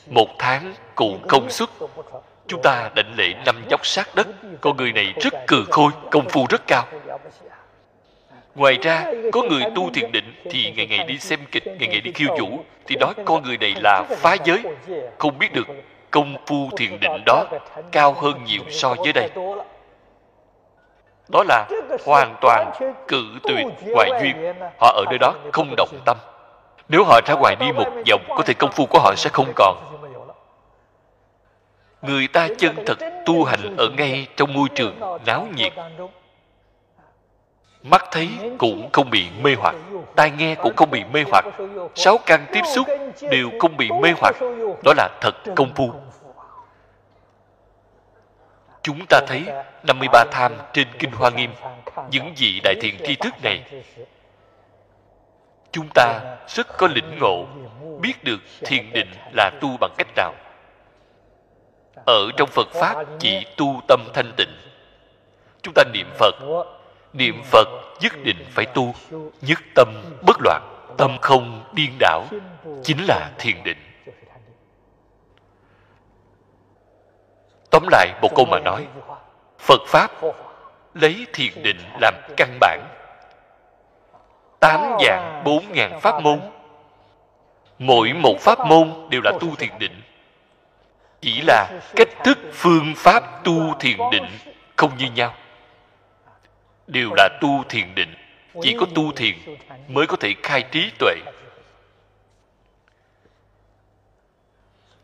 một tháng cũng công suất chúng ta định lễ năm dốc sát đất. Con người này rất cừ khôi, công phu rất cao ngoài ra có người tu thiền định thì ngày ngày đi xem kịch ngày ngày đi khiêu vũ thì nói con người này là phá giới không biết được công phu thiền định đó cao hơn nhiều so với đây đó là hoàn toàn cự tuyệt ngoại duyên họ ở nơi đó không động tâm nếu họ ra ngoài đi một vòng có thể công phu của họ sẽ không còn người ta chân thật tu hành ở ngay trong môi trường náo nhiệt mắt thấy cũng không bị mê hoặc, tai nghe cũng không bị mê hoặc, sáu căn tiếp xúc đều không bị mê hoặc. Đó là thật công phu. Chúng ta thấy 53 tham trên Kinh Hoa Nghiêm, những vị đại thiện tri thức này. Chúng ta rất có lĩnh ngộ, biết được thiền định là tu bằng cách nào. Ở trong phật pháp chỉ tu tâm thanh tịnh. Chúng ta niệm phật niệm phật nhất định phải tu, nhất tâm bất loạn, tâm không điên đảo, chính là thiền định. Tóm lại một câu mà nói, phật pháp lấy thiền định làm căn bản. Tám dạng bốn ngàn pháp môn, mỗi một pháp môn đều là tu thiền định. Chỉ là cách thức phương pháp tu thiền định không như nhau đều là tu thiền định. Chỉ có tu thiền mới có thể khai trí tuệ.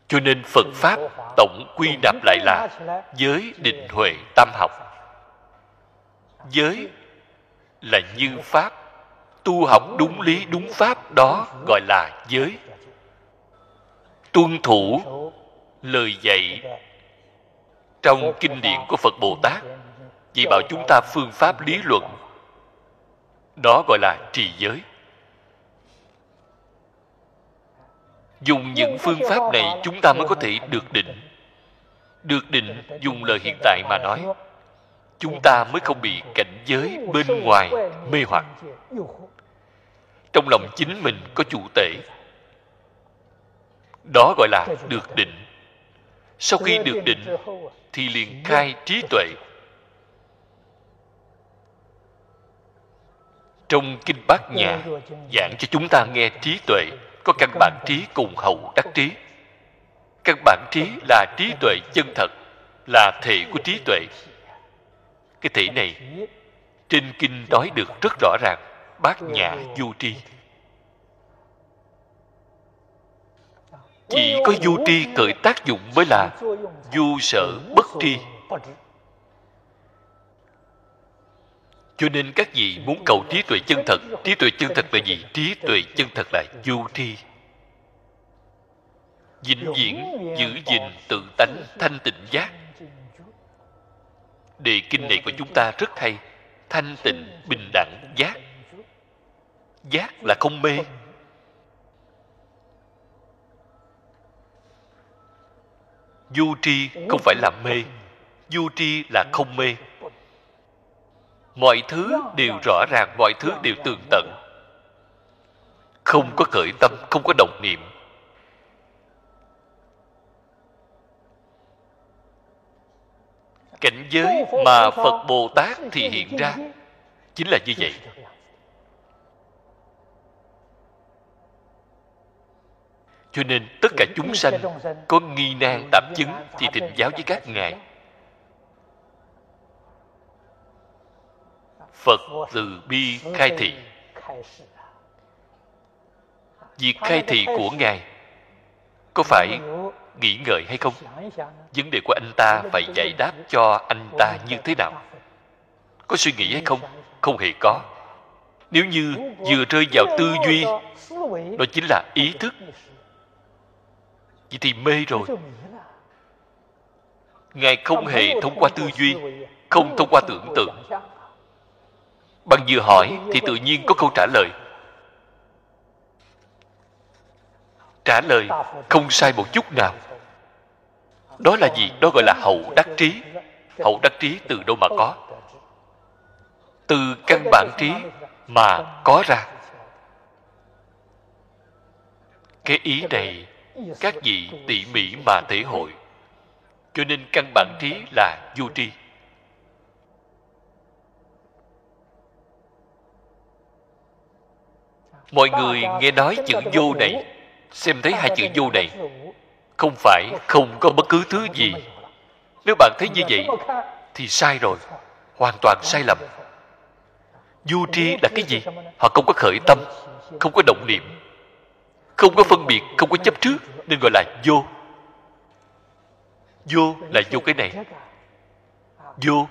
Cho nên phật pháp tổng quy nạp lại là giới định huệ tam học. Giới là như pháp, tu học đúng lý đúng pháp đó gọi là giới. Tuân thủ lời dạy trong kinh điển của phật bồ tát chỉ bảo chúng ta phương pháp lý luận. Đó gọi là trì giới. Dùng những phương pháp này chúng ta mới có thể được định. được định dùng lời hiện tại mà nói. chúng ta mới không bị cảnh giới bên ngoài mê hoặc. trong lòng chính mình có chủ tể. Đó gọi là được định. Sau khi được định thì liền khai trí tuệ trong kinh bát nhã, giảng cho chúng ta nghe trí tuệ, có căn bản trí cùng hậu đắc trí. Căn bản trí là trí tuệ chân thật, là thể của trí tuệ. Cái thể này, trên kinh nói được rất rõ ràng, bát nhã du tri. Chỉ có du tri khởi tác dụng mới là du sở bất tri. Cho nên các vị muốn cầu trí tuệ chân thật. Trí tuệ chân thật là gì? Trí tuệ chân thật là du tri. Vĩnh viễn giữ gìn tự tánh thanh tịnh giác. Đề kinh này của chúng ta rất hay. Thanh tịnh bình đẳng giác. Giác là không mê. Du tri không phải là mê. Du tri là không mê mọi thứ đều rõ ràng, mọi thứ đều tường tận. Không có khởi tâm, không có động niệm. Cảnh giới mà phật bồ tát thì hiện ra chính là như vậy. Cho nên tất cả chúng sanh có nghi nan tạp chứng thì thịnh giáo với các ngài. Phật từ bi khai thị. việc khai thị của ngài có phải nghĩ ngợi hay không? Vấn đề của anh ta phải giải đáp cho anh ta như thế nào? có suy nghĩ hay không? không hề có. Nếu như vừa rơi vào tư duy đó chính là ý thức. Vậy thì mê rồi. ngài không hề thông qua tư duy không thông qua tưởng tượng bằng vừa hỏi thì tự nhiên có câu trả lời. Trả lời, không sai một chút nào. Đó là gì? Đó gọi là hậu đắc trí. Hậu đắc trí từ đâu mà có? Từ căn bản trí mà có ra. Cái ý này, các vị tỉ mỉ mà thể hội. Cho nên căn bản trí là vô tri. Mọi người nghe nói chữ vô này, xem thấy hai chữ vô này, không phải không có bất cứ thứ gì. Nếu bạn thấy như vậy, thì sai rồi, hoàn toàn sai lầm. Vô tri là cái gì? Họ không có khởi tâm, không có động niệm, không có phân biệt, không có chấp trước, nên gọi là vô. Vô là vô cái này. Vô,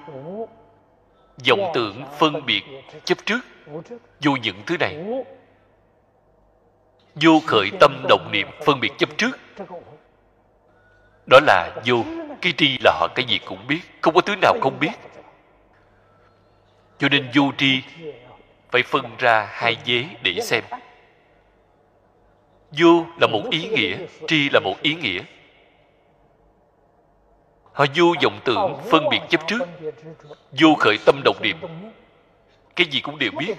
vọng tưởng, phân biệt, chấp trước, vô những thứ này vô khởi tâm động niệm phân biệt chấp trước. Đó là vô, cái tri là họ cái gì cũng biết, không có thứ nào không biết. Cho nên vô tri phải phân ra hai vế để xem. Vô là một ý nghĩa, tri là một ý nghĩa. Họ vô vọng tưởng phân biệt chấp trước. Vô khởi tâm động niệm. Cái gì cũng đều biết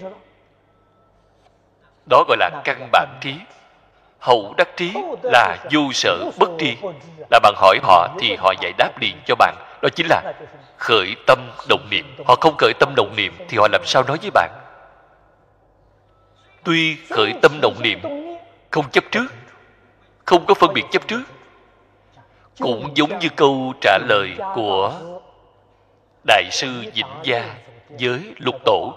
đó gọi là căn bản trí. hậu đắc trí là vô sở bất tri. là bạn hỏi họ thì họ giải đáp liền cho bạn. Đó chính là khởi tâm động niệm. Họ không khởi tâm động niệm thì họ làm sao nói với bạn? Tuy khởi tâm động niệm không chấp trước không có phân biệt chấp trước cũng giống như câu trả lời của đại sư vĩnh gia với lục tổ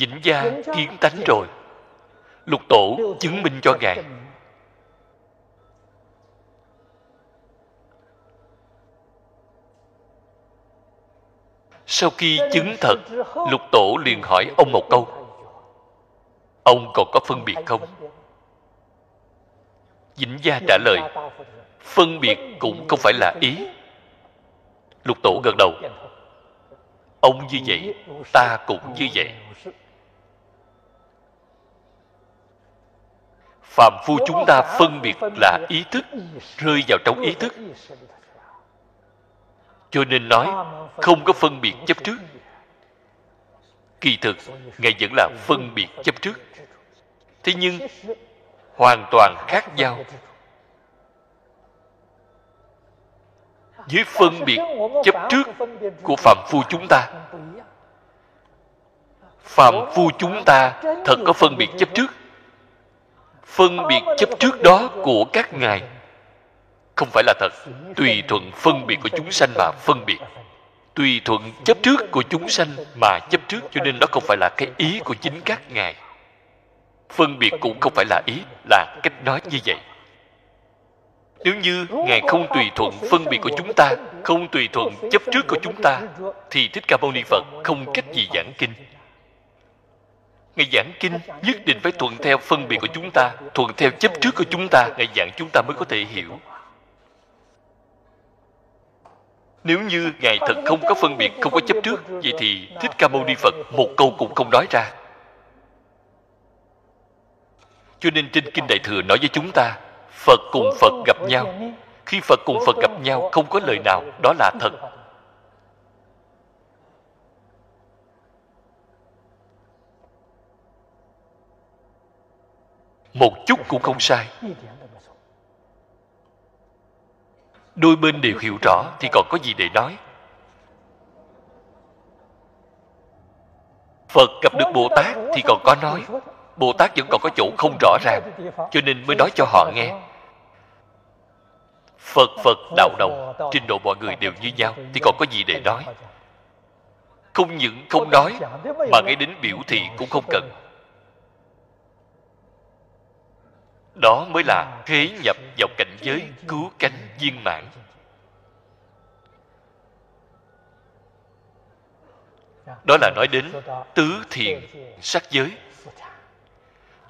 vĩnh gia kiến tánh rồi. Lục tổ chứng minh cho ngài. sau khi chứng thật lục tổ liền hỏi ông một câu. Ông còn có phân biệt không? Vĩnh Gia trả lời Phân biệt. cũng không phải là ý. Lục tổ gật đầu. Ông như vậy Ta cũng như vậy Phạm phu chúng ta phân biệt là ý thức Rơi vào trong ý thức. Cho nên nói Không có phân biệt chấp trước. Kỳ thực Ngài vẫn là phân biệt chấp trước. Thế nhưng hoàn toàn khác nhau. với phân biệt chấp trước của phạm phu chúng ta. phạm phu chúng ta thật có phân biệt chấp trước phân biệt chấp trước đó của các ngài. Không phải là thật, tùy thuận phân biệt của chúng sanh mà phân biệt. Tùy thuận chấp trước của chúng sanh mà chấp trước, cho nên đó không phải là cái ý của chính các ngài. Phân biệt cũng không phải là ý, là cách nói như vậy. Nếu như ngài không tùy thuận phân biệt của chúng ta, không tùy thuận chấp trước của chúng ta, thì thích ca mâu ni phật không cách gì giảng kinh ngài giảng kinh nhất định phải thuận theo phân biệt của chúng ta, thuận theo chấp trước của chúng ta, ngài giảng chúng ta mới có thể hiểu. Nếu như ngài thật không có phân biệt, không có chấp trước, vậy thì thích ca mâu ni phật một câu cũng không nói ra. Cho nên trên Kinh Đại Thừa nói với chúng ta, Phật cùng Phật gặp nhau. Khi Phật cùng Phật gặp nhau, Không có lời nào, Đó là thật. Một chút cũng không sai. Đôi bên đều hiểu rõ Thì còn có gì để nói. Phật gặp được Bồ Tát Thì còn có nói. Bồ Tát vẫn còn có chỗ không rõ ràng, Cho nên mới nói cho họ nghe. Phật Phật, đạo đồng, Trình độ mọi người đều như nhau, Thì còn có gì để nói? Không những không nói, Mà ngay đến biểu thị cũng không cần. Đó mới là thế nhập vào cảnh giới Cứu cánh viên mãn. Đó là nói đến tứ thiền sắc giới.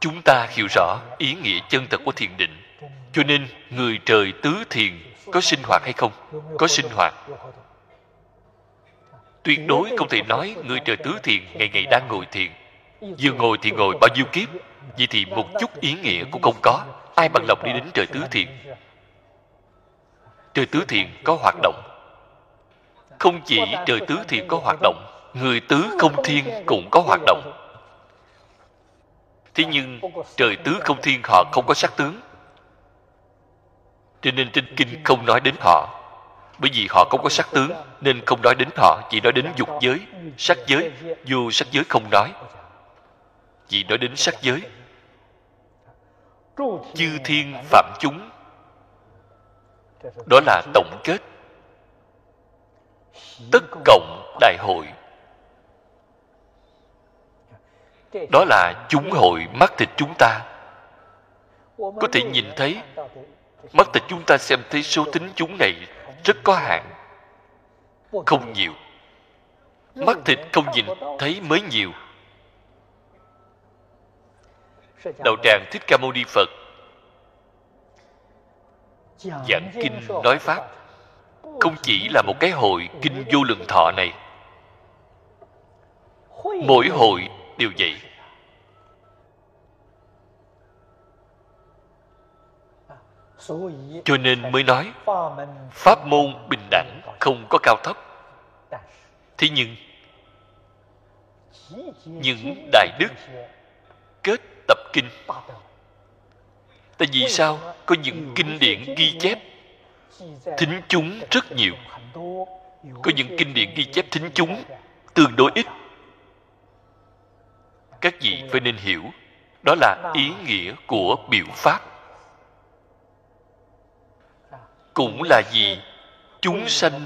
Chúng ta hiểu rõ ý nghĩa chân thật của thiền định. Cho nên người trời tứ thiền có sinh hoạt hay không? Có sinh hoạt. Tuyệt đối không thể nói người trời tứ thiền ngày ngày đang ngồi thiền. Vừa ngồi thì ngồi bao nhiêu kiếp? Vậy thì một chút ý nghĩa cũng không có. Ai bằng lòng đi đến trời tứ thiện trời tứ thiện có hoạt động. Không chỉ trời tứ thiện có hoạt động, người tứ không thiên cũng có hoạt động. Thế nhưng trời tứ không thiên họ không có sắc tướng. Cho nên trên kinh không nói đến họ. Bởi vì họ không có sắc tướng, nên không nói đến họ, chỉ nói đến dục giới, sắc giới, dù sắc giới không nói chỉ nói đến sắc giới? Chư thiên phạm chúng. Đó là tổng kết. Tất cộng đại hội. Đó là chúng hội mắt thịt chúng ta. Có thể nhìn thấy, mắt thịt chúng ta xem thấy số tính chúng này rất có hạn. Không nhiều. Mắt thịt không nhìn thấy mới nhiều đạo tràng thích ca mâu ni phật. Giảng kinh nói pháp. Không chỉ là một cái hội kinh vô lượng thọ này. mỗi hội đều vậy. Cho nên mới nói pháp môn bình đẳng không có cao thấp. Thế nhưng những đại đức kết tập kinh. Tại vì sao? có những kinh điển ghi chép thính chúng rất nhiều. có những kinh điển ghi chép thính chúng tương đối ít. Các vị phải nên hiểu đó là ý nghĩa của biểu pháp. Cũng là gì chúng sanh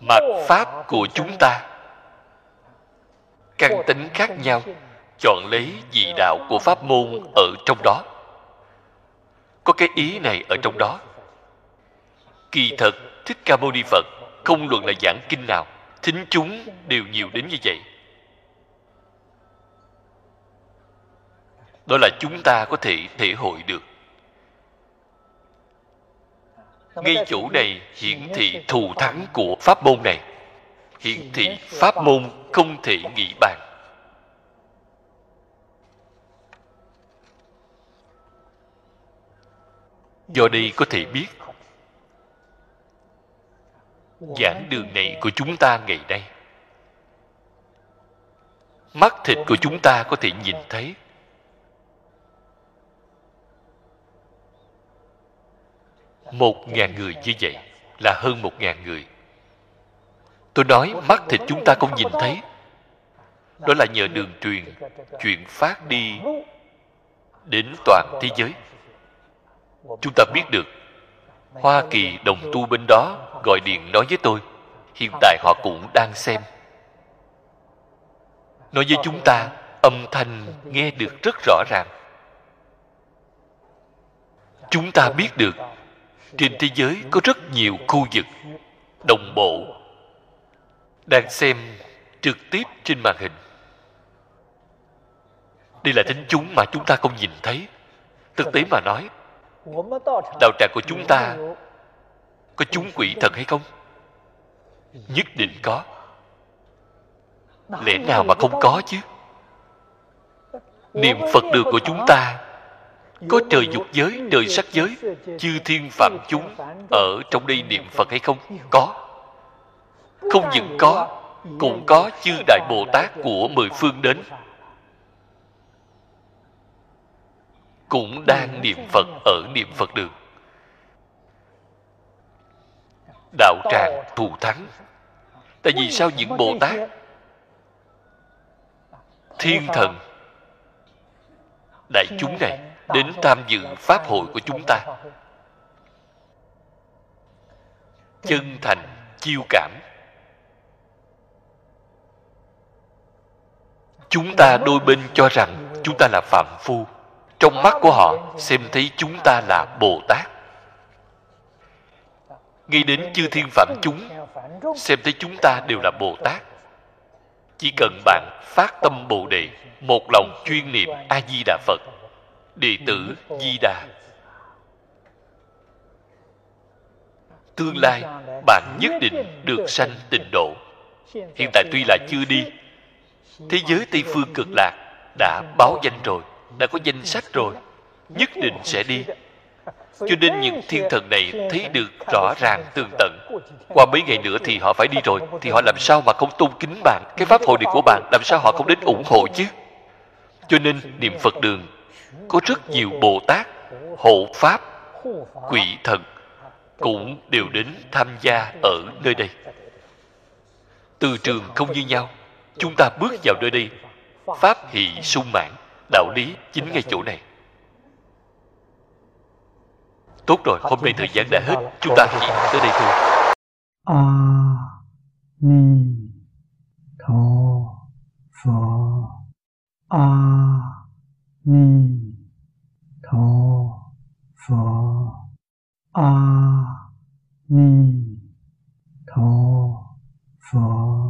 mặc pháp của chúng ta. Căn tính khác nhau chọn lấy vị đạo của pháp môn ở trong đó. Có cái ý này ở trong đó. Kỳ thật, thích ca mâu ni phật không luận là giảng kinh nào, thính chúng đều nhiều đến như vậy. Đó là chúng ta có thể thể hội được. Ngay chỗ này hiển thị thù thắng của pháp môn này. Hiển thị pháp môn không thể nghĩ bàn. Do đây có thể biết giảng đường này của chúng ta ngày nay. Mắt thịt của chúng ta có thể nhìn thấy. Một ngàn người như vậy là hơn một ngàn người. Tôi nói mắt thịt chúng ta không nhìn thấy. Đó là nhờ đường truyền chuyện phát đi đến toàn thế giới chúng ta biết được, hoa kỳ đồng tu bên đó gọi điện nói với tôi. Hiện tại họ cũng đang xem. Nói với chúng ta, âm thanh nghe được rất rõ ràng. Chúng ta biết được, trên thế giới có rất nhiều khu vực, đồng bộ, đang xem trực tiếp trên màn hình. Đây là thính chúng mà chúng ta không nhìn thấy. Thực tế mà nói đạo tràng của chúng ta có chúng quỷ thật hay không? Nhất định có. Lẽ nào mà không có chứ? Niệm phật đường của chúng ta có trời dục giới, trời sắc giới, chư thiên phạm chúng ở trong đây niệm phật hay không? Có. Không những có, cũng có chư đại bồ tát của mười phương đến. Cũng đang niệm phật ở niệm phật đường. Đạo tràng thù thắng. Tại vì sao những bồ tát, thiên thần, đại chúng này đến tham dự pháp hội của chúng ta? Chân thành chiêu cảm. Chúng ta đôi bên cho rằng chúng ta là phạm phu trong mắt của họ, xem thấy chúng ta là bồ tát. Ngay đến chư thiên phạm chúng, xem thấy chúng ta đều là bồ tát. Chỉ cần bạn phát tâm bồ đề, một lòng chuyên niệm a di đà phật, đệ tử di đà tương lai, bạn nhất định được sanh tịnh độ. Hiện tại tuy là chưa đi, thế giới tây phương cực lạc đã báo danh rồi đã có danh sách rồi, nhất định sẽ đi. Cho nên những thiên thần này thấy được rõ ràng tường tận. Qua mấy ngày nữa thì họ phải đi rồi, thì họ làm sao mà không tôn kính bạn? Cái pháp hội này của bạn làm sao họ không đến ủng hộ chứ? Cho nên niệm phật đường, có rất nhiều bồ tát, hộ pháp, quỷ thần cũng đều đến tham gia ở nơi đây. Từ trường không như nhau, chúng ta bước vào nơi đây, pháp hỷ sung mãn đạo lý chính ngay chỗ này. Tốt rồi, hôm nay thời gian đã hết. Chúng ta chỉ tới đây thôi. A ni tho pho a ni tho pho. A ni tho pho.